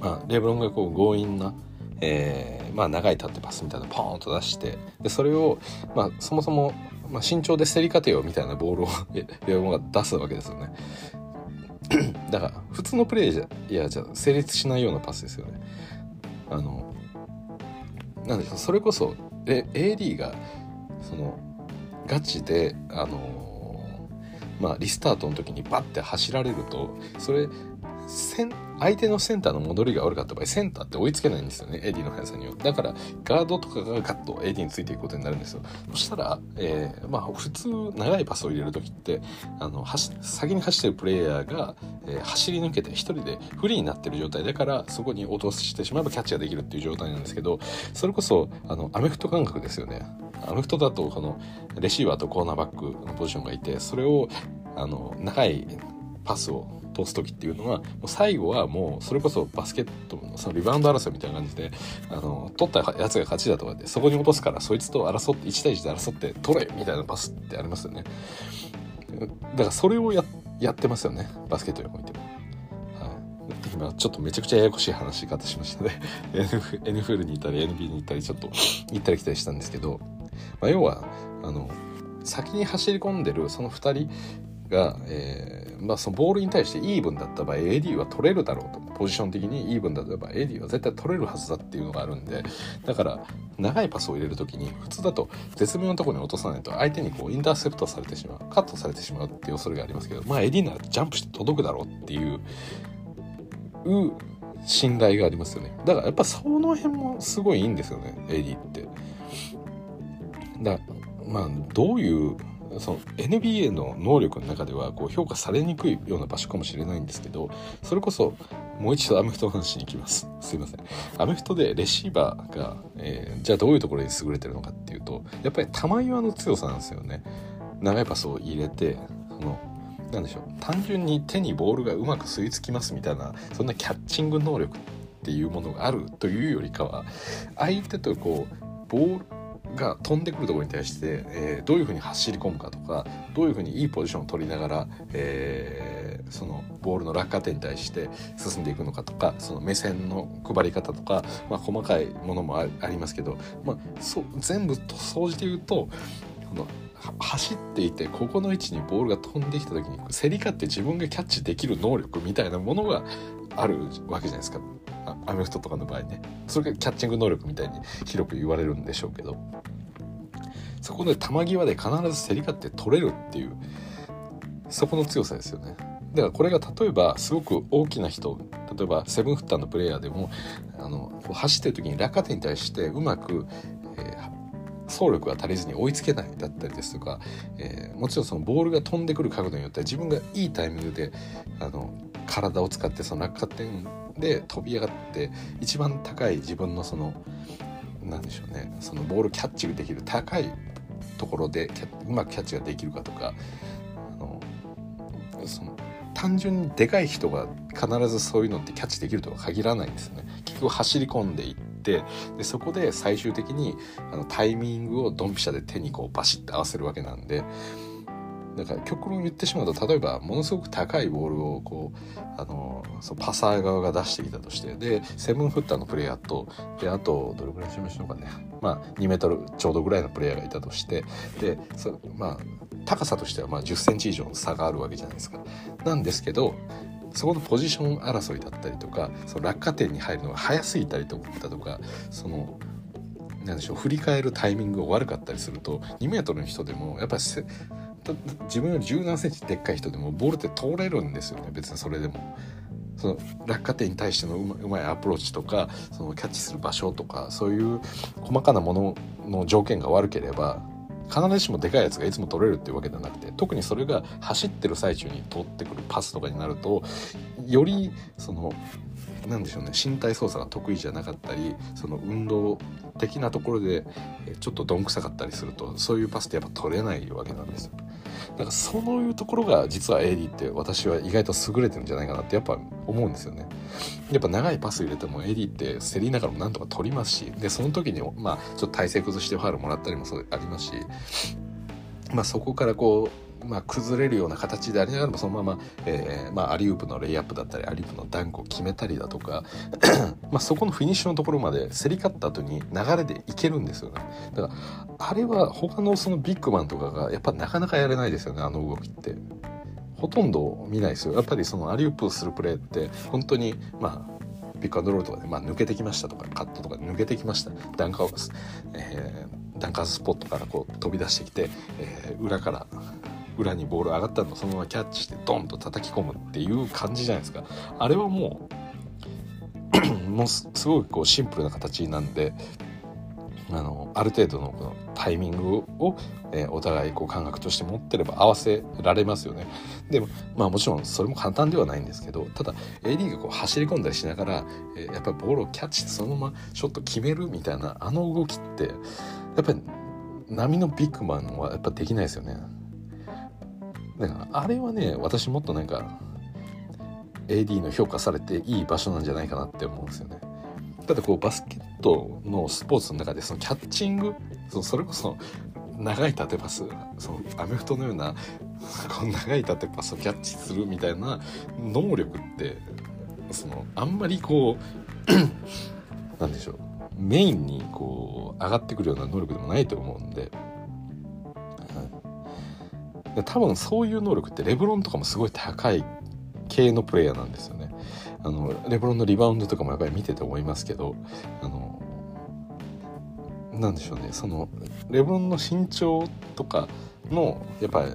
まあ、レブロンがこう強引な、えーまあ、長いタッチパスみたいなのポーンと出してでそれを、まあ、そもそも、まあ、身長で競り勝てよみたいなボールを レブロンが出すわけですよね。だから普通のプレーじゃいやじゃ成立しないようなパスですよね。あのなんでしょうそれこそえ AD がそのガチであのまあリスタートの時にバッて走られるとそれ相手のセンターの戻りが悪かった場合センターって追いつけないんですよね AD の速さにはだからガードとかがガッと AD についていくことになるんですよ。そしたら、えー、まあ普通長いパスを入れる時ってあの先に走ってるプレイヤーが、えー、走り抜けて一人でフリーになってる状態だからそこに落としてしまえばキャッチができるっていう状態なんですけどそれこそあのアメフト感覚ですよね。アメフトだとこのレシーバーとコーナーバックのポジションがいてそれをあの長いパスを通す時っていうのはもう最後はもうそれこそバスケットのそのリバウンド争いみたいな感じであの取ったやつが勝ちだとかでそこに落とすからそいつと争って1対1で争って取れみたいなパスってありますよね。だからそれをややってますよねバスケットにおいても。今ちょっとめちゃくちゃややこしい話し方しましたね。NFL にいたり NBA に行ったりちょっと行ったり来たりしたんですけど、まあ、要はあの先に走り込んでるその2人が、えーまあ、そのボールに対してイーブンだった場合 AD は取れるだろうと。ポジション的にイーブンだった場合 AD は絶対取れるはずだっていうのがあるんでだから長いパスを入れる時に普通だと絶妙なところに落とさないと相手にこうインターセプトされてしまうカットされてしまうっていう恐れがありますけどまあ AD ならジャンプして届くだろうっていう信頼がありますよね。だからやっぱその辺もすごいいいんですよね AD って。だまあどういうその NBA の能力の中ではこう評価されにくいような場所かもしれないんですけどそれこそもう一度アメフトの話に行きます。すいません。アメフトでレシーバーが、えー、じゃあどういうところに優れてるのかっていうとやっぱり球際の強さなんですよね。長いパスを入れてそのなんでしょう単純に手にボールがうまく吸い付きますみたいなそんなキャッチング能力っていうものがあるというよりかは相手とこうボールが飛んでくるところに対して、えー、どういうふうに走り込むかとかどういうふうにいいポジションを取りながら、えー、そのボールの落下点に対して進んでいくのかとかその目線の配り方とか、まあ、細かいものもありますけど、まあ、そ全部と総じて言うとこの走っていてここの位置にボールが飛んできた時に競り勝って自分がキャッチできる能力みたいなものがあるわけじゃないですか。アメフトとかの場合ね。それがキャッチング能力みたいに広く言われるんでしょうけど。そこで球際で必ず競り勝って取れるっていうそこの強さですよね。だからこれが例えばすごく大きな人例えばセブンフッターのプレイヤーでもあの走ってる時に落下点に対してうまく、えー、走力が足りずに追いつけないだったりですとか、えー、もちろんそのボールが飛んでくる角度によっては自分がいいタイミングであの体を使ってその落下点で飛び上がって一番高い自分のその何でしょうねそのボールキャッチできる高いところでうまくキャッチができるかとかあのその単純にでかい人が必ずそういうのってキャッチできるとは限らないんですよね。結局走り込んでいっってでそこで最終的にあのタイミングをドンピシャで手にこうバシッて合わせるわけなんでだから極論言ってしまうと例えばものすごく高いボールをこうあのそうパサー側が出してきたとしてでセブンフッターのプレイヤーとであとどれぐらいしましょうかねまあ2メートルちょうどぐらいのプレイヤーがいたとしてでそまあ高さとしてはまあ10センチ以上の差があるわけじゃないですか。なんですけどそこのポジション争いだったりとかその落下点に入るのが早すぎたりとかとかそのなんでしょう振り返るタイミングが悪かったりすると2メートルの人でもやっぱり自分より十何センチでっかい人でもボールって通れるんですよね別にそれでも。その落下点に対してのうまいアプローチとかそのキャッチする場所とかそういう細かなものの条件が悪ければ必ずしもでかいやつがいつも取れるっていうわけではなくて特にそれが走ってる最中に通ってくるパスとかになるとよりその何でしょうね身体操作が得意じゃなかったりその運動的なところでちょっとどんくさかったりするとそういうパスってやっぱ取れないわけなんですよ。だからそういうところが実は AD って私は意外と優れてるんじゃないかなってやっぱ思うんですよね。やっぱ長いパス入れても AD って競りながらもなんとか取りますしでその時にまあちょっと体勢崩してファールもらったりもそうありますしまあそこからこうまあ、崩れるような形でありながらもそのまま、えーまあ、アリウープのレイアップだったりアリウープのダンクを決めたりだとか まあそこのフィニッシュのところまで競り勝った後に流れでいけるんですよね。だからあれは他のそのビッグマンとかがやっぱなかなかやれないですよねあの動きって。ほとんど見ないですよ。やっぱりそのアリウープをするプレーって本当にまあビッグアンドロールとかで、まあ、抜けてきましたとかカットとか抜けてきました。ダンカー、えー、ダンカースポットからこう飛び出してきて、えー、裏から裏にボール上がったのそのままキャッチしてドンと叩き込むっていう感じじゃないですかあれはもう もうすごくこうシンプルな形なんであのある程度のこのタイミングを、えー、お互いこう感覚として持ってれば合わせられますよね。でもまあもちろんそれも簡単ではないんですけどただ AD がこう走り込んだりしながら、えー、やっぱりボールをキャッチしてそのままショット決めるみたいなあの動きってやっぱり波のビッグマンはやっぱできないですよね。だからあれはね私もっとなんか AD の評価されていい場所なんじゃないかなって思うんですよね。だってこうバスケットのスポーツの中でそのキャッチングそれこそ長い縦パスそのアメフトのようなこう長い縦パスをキャッチするみたいな能力ってそのあんまりこうなんでしょうメインにこう上がってくるような能力でもないと思うんで。多分そういう能力ってレブロンとかもすごい高い系のプレイヤーなんですよね。あのレブロンのリバウンドとかもやっぱり見てて思いますけどあのなんでしょうねそのレブロンの身長とかのやっぱり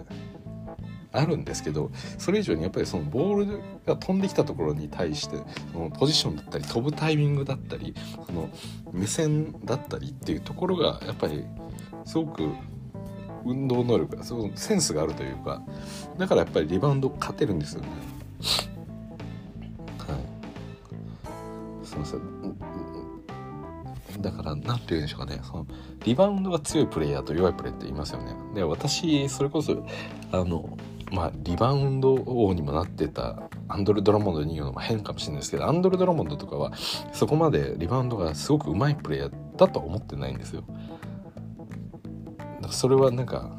あるんですけどそれ以上にやっぱりそのボールが飛んできたところに対してそのポジションだったり飛ぶタイミングだったりその目線だったりっていうところがやっぱりすごく運動能力がそのセンスがあるというかだからやっぱりリバウンド勝てるんですよね。はい、すいませんだから何て言うんでしょうかねそのリバウンドが強いプレイヤーと弱いプレーって言いますよね。で私それこそあのまあリバウンド王にもなってたアンドル・ドラモンドに言うのも変かもしれないですけどアンドル・ドラモンドとかはそこまでリバウンドがすごく上手いプレイヤーだとは思ってないんですよ。それはなんか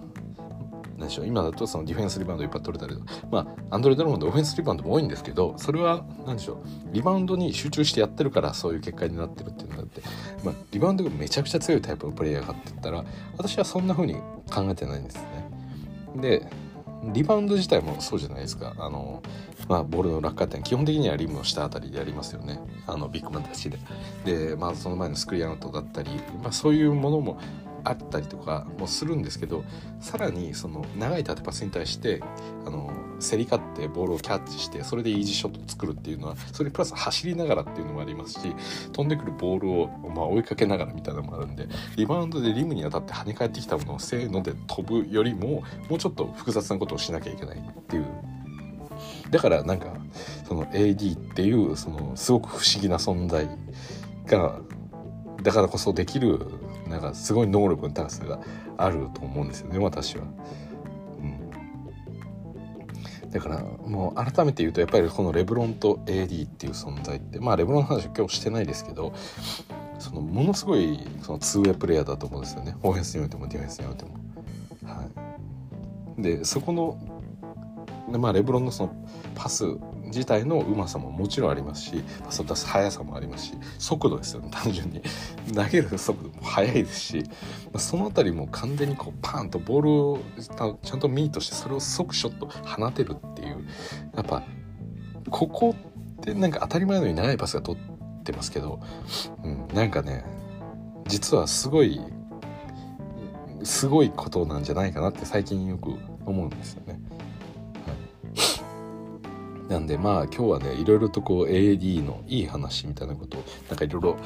何でしょう今だとそのディフェンスリバウンドいっぱい取れたりまあアンドレ・ドロモンドオフェンスリバウンドも多いんですけどそれは何でしょうリバウンドに集中してやってるからそういう結果になってるっていうのがあって、まあ、リバウンドがめちゃくちゃ強いタイプのプレイヤーかって言ったら私はそんな風に考えてないんですね。でリバウンド自体もそうじゃないですか。あの、まあ、ボールの落下点基本的にはリムの下あたりでやりますよね。あのビッグマンたちで。で、まあ、その前のスクリーンアウトだったり、まあ、そういうものもあったりとかもするんですけどさらにその長い縦パスに対してあの競り勝ってボールをキャッチしてそれでイージーショットを作るっていうのはそれプラス走りながらっていうのもありますし飛んでくるボールを、まあ、追いかけながらみたいなのもあるんでリバウンドでリムに当たって跳ね返ってきたものをせーので飛ぶよりももうちょっと複雑なことをしなきゃいけないっていう。だからなんかその AD っていうそのすごく不思議な存在がだからこそできるなんかすごい能力の高さがあると思うんですよね私は。うん、だからもう改めて言うとやっぱりこのレブロンと AD っていう存在ってまあレブロンの話は今日してないですけどそのものすごいそのツーウェイプレイヤーだと思うんですよねオフェンスにおいてもディフェンスにおいても。はい、でそこので、まあ、レブロンのそのパス自体のうまさももちろんありますしパスを出す速さもありますし速度ですよね単純に 投げる速度も速いですしその辺りも完全にこうパーンとボールをちゃんとミートしてそれを即ショット放てるっていうやっぱここってなんか当たり前のように長いパスが取ってますけど、うん、なんかね実はすごいすごいことなんじゃないかなって最近よく思うんですよね。なんでまあ今日はねいろいろとこう AD のいい話みたいなことをなんかいろいろ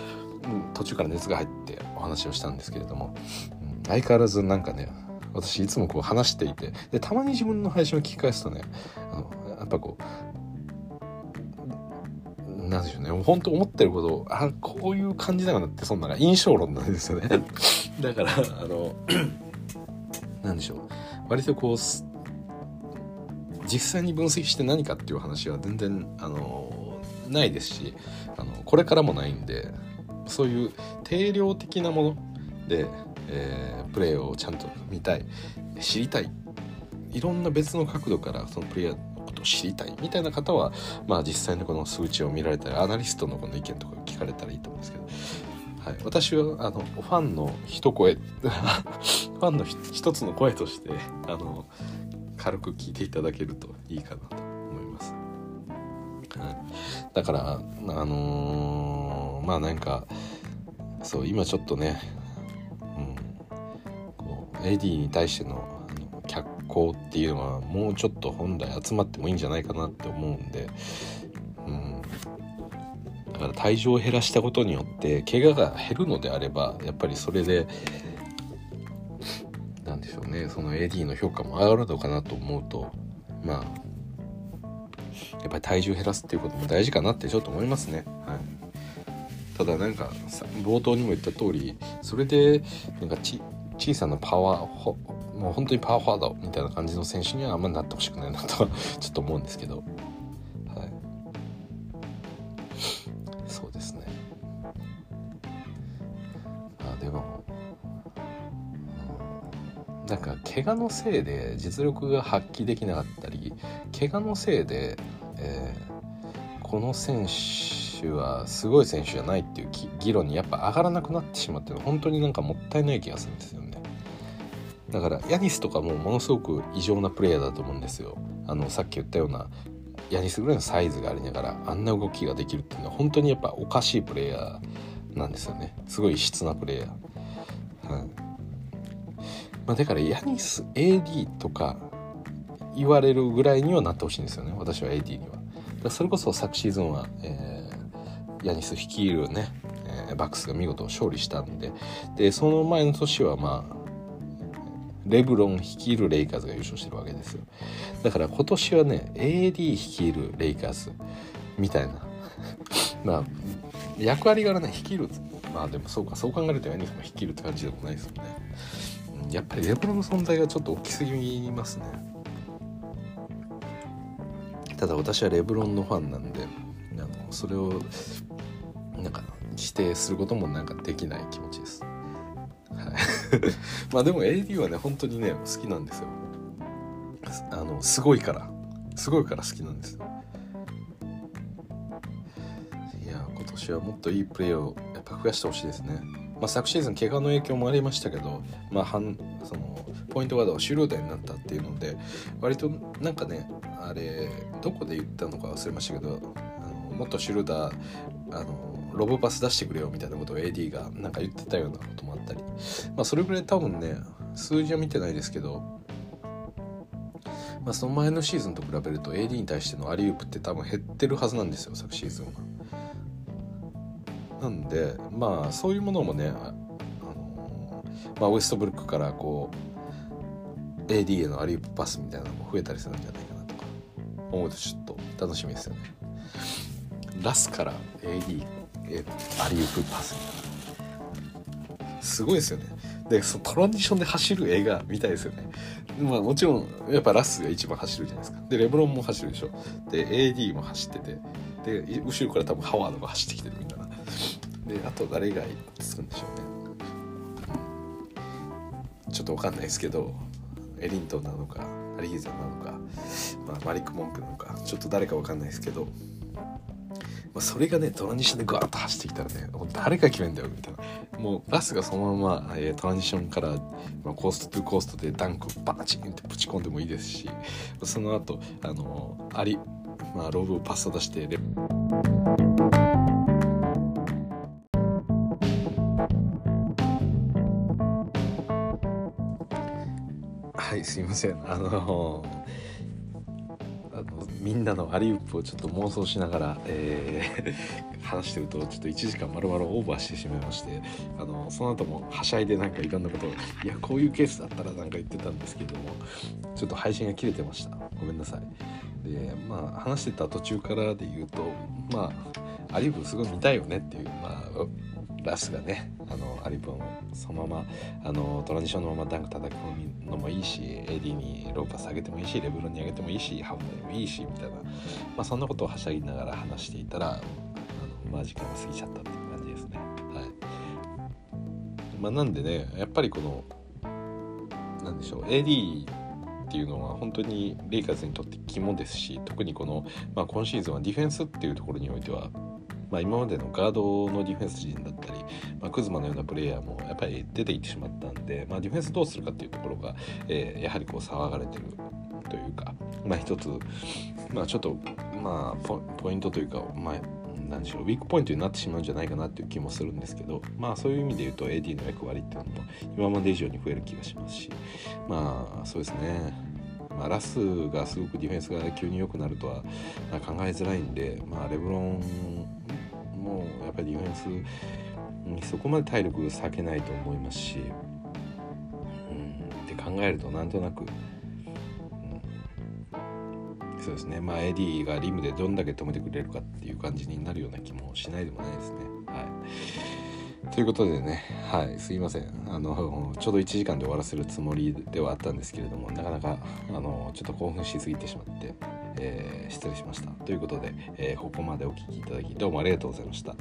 途中から熱が入ってお話をしたんですけれども、うん、相変わらずなんかね私いつもこう話していてでたまに自分の配信を聞き返すとねあのやっぱこうなんでしょうね本当思ってることあこういう感じだなってそんな印象論なんですよね。だからあの なんでしょう。割とこう実際に分析して何かっていう話は全然あのないですしあのこれからもないんでそういう定量的なもので、えー、プレーをちゃんと見たい知りたいいろんな別の角度からそのプレイヤーのことを知りたいみたいな方は、まあ、実際にこの数値を見られたりアナリストのこの意見とか聞かれたらいいと思うんですけど、はい、私はあのファンの一声 ファンの一つの声としてあの軽く聞いていただけるといいかなと思います。はい、だからあのー、まあなんかそう今ちょっとね、うん、こう AD に対しての脚光っていうのはもうちょっと本来集まってもいいんじゃないかなって思うんで、うん、だから体重を減らしたことによって怪我が減るのであればやっぱりそれででしょうね。その AD の評価も上がるのかなと思うとまあやっぱり体重減らすっていうことも大事かなってちょっと思いますね。はい、ただなんか冒頭にも言った通りそれでなんか小さなパワーもう本当にパワーフォワードみたいな感じの選手にはあんまりなってほしくないなとはちょっと思うんですけど、なんか怪我のせいで実力が発揮できなかったり怪我のせいで、えー、この選手はすごい選手じゃないっていう議論にやっぱ上がらなくなってしまってる。本当になんかもったいない気がするんですよね。だからヤニスとかもものすごく異常なプレイヤーだと思うんですよ。あのさっき言ったようなヤニスぐらいのサイズがありながらあんな動きができるっていうのは本当にやっぱおかしいプレイヤーなんですよね。すごい異質なプレイヤー、はい。まあ、だからヤニス AD とか言われるぐらいにはなってほしいんですよね。私は AD には。だそれこそ昨シーズンは、えー、ヤニス率いるね、えー、バックスが見事勝利したんで。でその前の年はまあレブロン率いるレイカーズが優勝してるわけですよ。だから今年はね AD 率いるレイカーズみたいな。まあ役割柄ね率いる。まあでもそうかそう考えるとヤニスも率いるって感じでもないですよね。やっぱりレブロンの存在がちょっと大きすぎますね。ただ私はレブロンのファンなんであのそれをなんか否定することもなんかできない気持ちです、はい、まあでも AD はね本当にね好きなんですよ。あのすごいから。すごいから好きなんですよ。いや今年はもっといいプレーをやっぱ増やしてほしいですね。まあ、昨シーズン怪我の影響もありましたけど、まあ、そのポイントガードがシュルーダーになったっていうので割となんかねあれどこで言ったのか忘れましたけどあのもっとシュルーダーあのロブパス出してくれよみたいなことを AD がなんか言ってたようなこともあったり、まあ、それぐらい多分ね数字は見てないですけど、まあ、その前のシーズンと比べると AD に対してのアリウープって多分減ってるはずなんですよ昨シーズンは。なんでまあそういうものもねあの、まあ、ウエストブルックからこう AD へのアリウープパスみたいなのも増えたりするんじゃないかなとか思うとちょっと楽しみですよね。ラスから AD へアリウープパスみたいなすごいですよね。でそのトランジションで走る映画みたいですよね。まあもちろんやっぱラスが一番走るじゃないですか。でレブロンも走るでしょ。で AD も走っててで後ろから多分ハワードが走ってきてる。であと誰がつくんでしょうね、うん、ちょっと分かんないですけどエリントンなのかアリヒザなのか、まあ、マリック・モンクなのかちょっと誰か分かんないですけど、まあ、それがねトランジションでガーッと走ってきたらねもう誰が決めんだよみたいな。もうラスがそのまま、えー、トランジションから、まあ、コーストトゥコーストでダンクバチンってぶち込んでもいいですしその後あのアリ、まあ、ローブをパスを出してレはすいません。あのあのみんなのアリウップをちょっと妄想しながら、えー、話してるとちょっと1時間丸々オーバーしてしまいましてあのその後もはしゃいでなんかいろんなことをいやこういうケースだったらなんか言ってたんですけどもちょっと配信が切れてました。ごめんなさい。でまあ話してた途中からで言うとまあアリウップすごい見たいよねっていうまあラスがねあのアリプンをそのままあのトランジションのままダンク叩き込むのもいいし AD にローパス上げてもいいしレブロンに上げてもいいしハムでもいいしみたいな、まあ、そんなことをはしゃぎながら話していたらあのまあ時間が過ぎちゃったっていう感じですね。はいまあ、なんでねやっぱりこのなんでしょう AD っていうのは本当にレイカーズにとって肝ですし特にこの、まあ、今シーズンはディフェンスっていうところにおいてはまあ、今までのガードのディフェンス陣だったり、まあ、クズマのようなプレイヤーもやっぱり出ていってしまったんで、まあ、ディフェンスどうするかっていうところが、えー、やはりこう騒がれてるというか、まあ、一つ、まあ、ちょっと、まあポ、ポイントというか、まあ、何でしょうウィークポイントになってしまうんじゃないかなっていう気もするんですけどまあそういう意味で言うと AD の役割っていうのも今まで以上に増える気がしますしまあそうですね。まあ、ラスがすごくディフェンスが急に良くなるとは、ま、考えづらいんで、まあ、レブロンもうやっぱりディフェンスにそこまで体力割けないと思いますし、うん、って考えるとなんとなく、うん、そうですねまあ AD がリムでどんだけ止めてくれるかっていう感じになるような気もしないでもないですね。はいということでね、はい、すいません。あの、ちょうど1時間で終わらせるつもりではあったんですけれども、なかなか、あの、ちょっと興奮しすぎてしまって、えー、失礼しました。ということで、えー、ここまでお聴きいただき、どうもありがとうございました。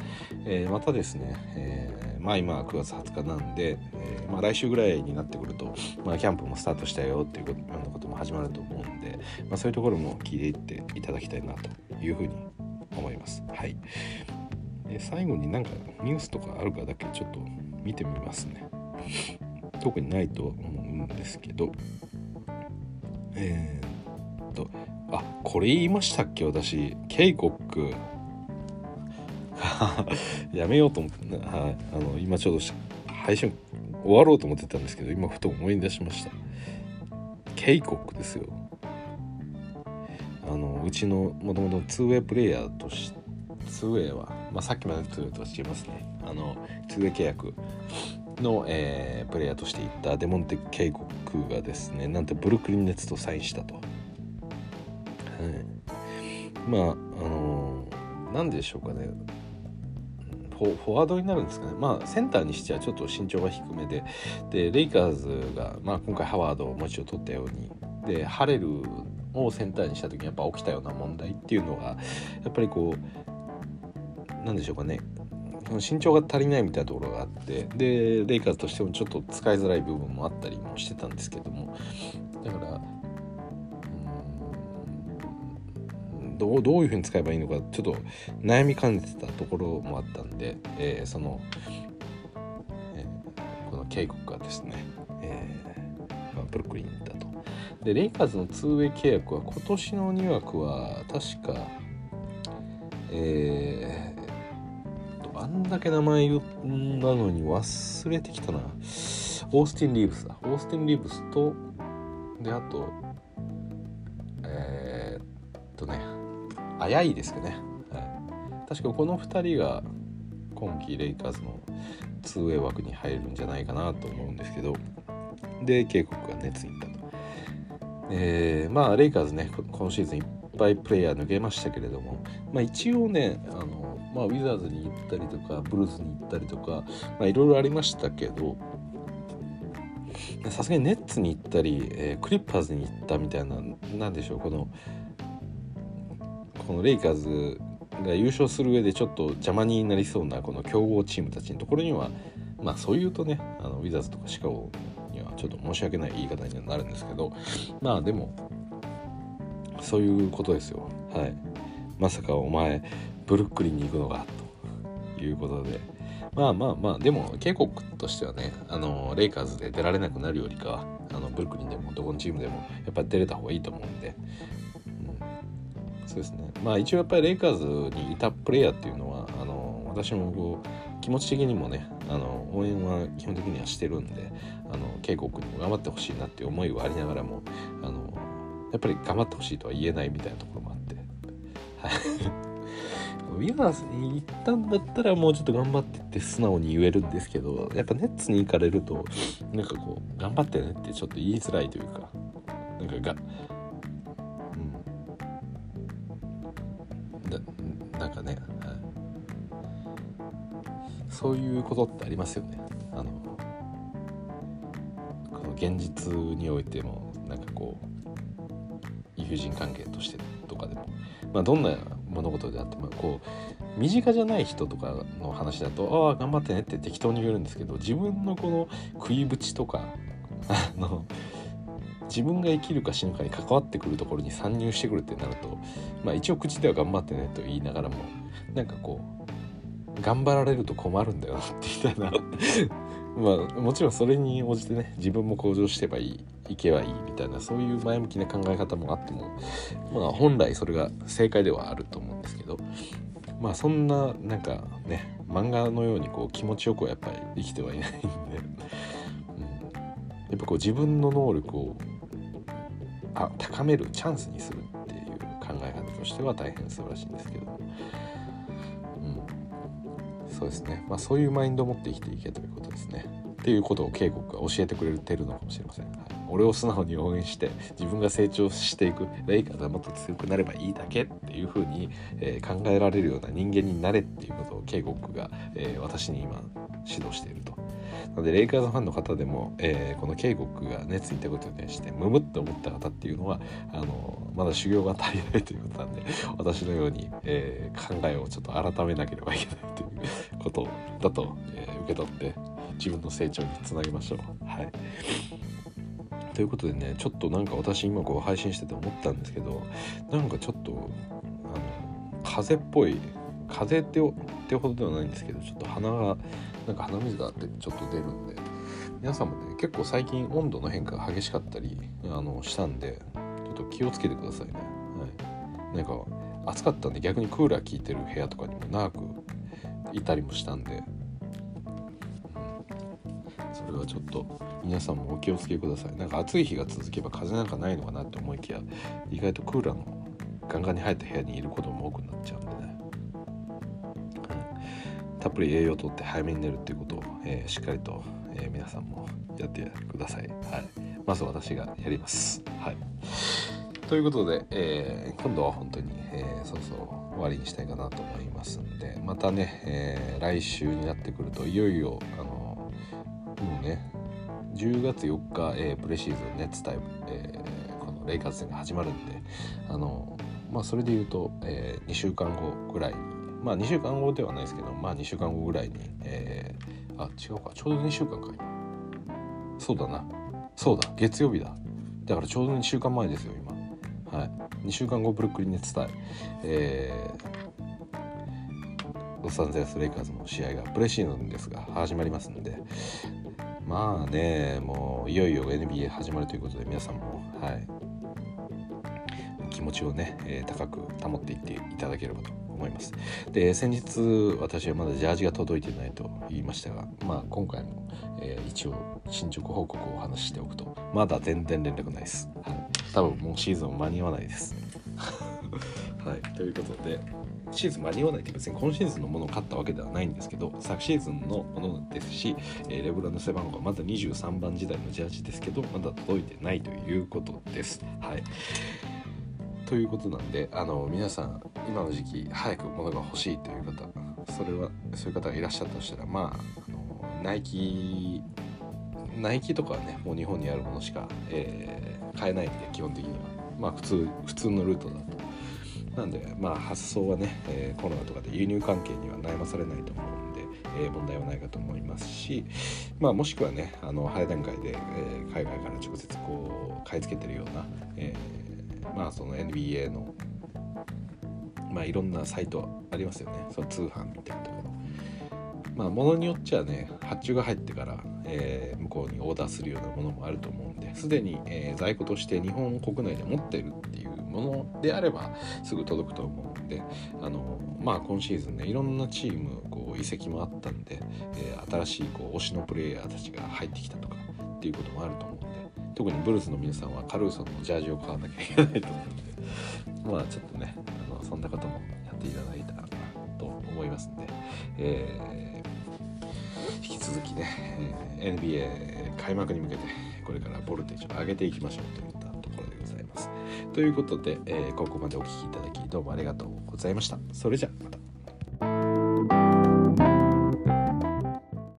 えー、またですね、えまあ今9月20日なんで、えまあ来週ぐらいになってくると、まあキャンプもスタートしたよっていうようなことも始まると思うんで、まあそういうところも聞いていっていただきたいなというふうに思います。はい。で最後になんかニュースとかあるかだけちょっと見てみますね特にないと思うんですけどえー、っとあこれ言いましたっけ？私ケイコック。やめようと思って、はい、あの今ちょうど配信終わろうと思ってたんですけど今ふと思い出しました。ケイコックですよ。あのうちのもともと 2way プレイヤーとして 2way は、まあ、さっきまで2 way と違いますね。あの 2way 契約の、えー、プレイヤーとしていったデモンテ・ケイコックがですねなんとブルックリン・ネッツとサインしたと、まああのー、何でしょうかね。フォワードになるんですかね、まあ、センターにしてはちょっと身長が低めで。でレイカーズが、まあ、今回ハワードをもう一度取ったように。でハレルをセンターにした時にやっぱ起きたような問題っていうのがやっぱりこう何でしょうかね。身長が足りないみたいなところがあって。でレイカーズとしてもちょっと使いづらい部分もあったりもしてたんですけども。だからどうどういうふうに使えばいいのかちょっと悩みかねてたところもあったんで、えー、その、えー、この警告がですね、えーまあ、ブルックリンに行ったと。でレイカーズの 2way 契約は今年の2枠は確かえあんだけ名前言なのに忘れてきたな。オースティン・リーブスだ。オースティン・リーブスと、で、あと、あやいですね。はい、確かこの2人が今季レイカーズの 2way 枠に入るんじゃないかなと思うんですけど、で、警告が熱いったと。えー、まあ、レイカーズね、今シーズンいっぱいプレイヤー抜けましたけれども、まあ、一応ね、あのまあ、ウィザーズに行ったりとかブルースに行ったりとかいろいろありましたけどさすがにネッツに行ったり、えー、クリッパーズに行ったみたいな何でしょうこのこのレイカーズが優勝する上でちょっと邪魔になりそうなこの強豪チームたちのところにはまあそう言うとねあのウィザーズとかシカゴにはちょっと申し訳ない言い方にはなるんですけどまあでもそういうことですよ。はい。まさかお前ブルックリンに行くのかということで。まあまあまあでも警告としてはねあのレイカーズで出られなくなるよりかはあのブルックリンでもどこのチームでもやっぱり出れた方がいいと思うんで、そうですね。まあ一応やっぱりレイカーズにいたプレイヤーっていうのはあの私もこう気持ち的にもねあの応援は基本的にはしてるんであの警告にも頑張ってほしいなっていう思いはありながらもあのやっぱり頑張ってほしいとは言えないみたいなところもあって。はい。ウィナーズに行ったんだったらもうちょっと頑張ってって素直に言えるんですけどやっぱネッツに行かれるとなんかこう頑張ってねってちょっと言いづらいというかなんかがなんかね、はい、そういうことってありますよね。あのこの現実においてもなんかこう友人関係としてとかでも。まあどんな物事であってもこう身近じゃない人とかの話だと「ああ頑張ってね」って適当に言えるんですけど自分のこの食いぶちとかあの自分が生きるか死ぬかに関わってくるところに参入してくるってなるとまあ一応口では頑張ってねと言いながらもなんかこう頑張られると困るんだよなってみたいな まあもちろんそれに応じてね自分も向上してばいいいけばいいみたいなそういう前向きな考え方もあってもまあ本来それが正解ではあると思うんですけどまあそんななんかね漫画のようにこう気持ちよくはやっぱり生きてはいないんで、うん、やっぱこう自分の能力をあ高めるチャンスにするっていう考え方としては大変素晴らしいんですけど、うん、そうですね。まあそういうマインドを持って生きていけということですね。っていうことを警告が教えてくれてるのかもしれません、はい、俺を素直に応援して自分が成長していく。レイカーがもっと強くなればいいだけっていうふうに、えー、考えられるような人間になれっていうことを警告が、えー、私に今指導していると。なのでレイカーズファンの方でも、えー、この警告が熱にいたことに対してムムって思った方っていうのはあのまだ修行が足りないということなんで 私のように、えー、考えをちょっと改めなければいけないということだと、えー、受け取って自分の成長につなげましょう。はいということでねちょっとなんか私今こう配信してて思ったんですけどなんかちょっとあの風っぽい風ってってほどではないんですけどちょっと鼻がなんか鼻水があってちょっと出るんで。皆さんもね結構最近温度の変化が激しかったりあのしたんでちょっと気をつけてくださいね。はい、なんか暑かったんで逆にクーラー効いてる部屋とかにも長くいたりもしたんで。うん。それはちょっと皆さんもお気をつけください。なんか暑い日が続けば風邪なんかないのかなって思いきや意外とクーラーのガンガンに入った部屋にいることも多くなっちゃうんでね、たっぷり栄養をとって早めに寝るっていうことを、えー、しっかりと、えー、皆さんもやってください、はい、まず私がやります。はい。ということで、えー、今度は本当に、えー、そろそろ終わりにしたいかなと思いますんでまたね、えー、来週になってくるといよいよあのもうね10月4日、えー、プレシーズンネッツタイム、えー、このレイカーズ戦が始まるんであのまあそれで言うと、えー、2週間後ぐらいまあ2週間後ではないですけどまあ2週間後ぐらいに、えー、あ違うかちょうど2週間か。そうだな。そうだ月曜日だ。だからちょうど2週間前ですよ今。はい。2週間後ブルックリンネッツ対、えー、ロサンゼルス・レイカーズの試合がプレシーズンですが始まりますんで。まあねもういよいよ NBA 始まるということで皆さんもはい。気持ちをね、えー、高く保っていっていただければと思います。で先日私はまだジャージが届いてないと言いましたがまあ今回も、えー、一応進捗報告をお話ししておくと。まだ全然連絡ないです、はい、多分もうシーズン間に合わないです。はい。ということでシーズン間に合わないって別に今シーズンのものを買ったわけではないんですけど昨シーズンのものですし、え、レブランの背番号はまだ23番時代のジャージですけどまだ届いてないということです。はい。ということなんであの皆さん今の時期早く物が欲しいという方それはそういう方がいらっしゃったとしたらまああのナイキナイキとかはねもう日本にあるものしか、えー、買えないんで基本的には。まあ普通普通のルートだと。なんでまあ発送はね、えー、コロナとかで輸入関係には悩まされないと思うんで、えー、問題はないかと思いますし、まあ、もしくはねあの早段階で、えー、海外から直接こう買い付けてるような、えー、まあその NBA のまあいろんなサイトありますよね。その通販みたいなところ。まあ、ものによっちゃね発注が入ってから、えー、向こうにオーダーするようなものもあると思うんですでに、えー、在庫として日本国内で持ってるっていうものであればすぐ届くと思うんであのまあ今シーズンねいろんなチームこう移籍もあったんで、えー、新しいこう推しのプレイヤーたちが入ってきたとかっていうこともあると思うんで特にブルースの皆さんはカルーソンのジャージを買わなきゃいけないと思うんでまあちょっとねあのそんなこともやっていただいたらなと思いますんで、えー引き続きね、NBA 開幕に向けてこれからボルテージを上げていきましょうといったところでございます。ということで、えー、ここまでお聴きいただきどうもありがとうございました。それじゃまた。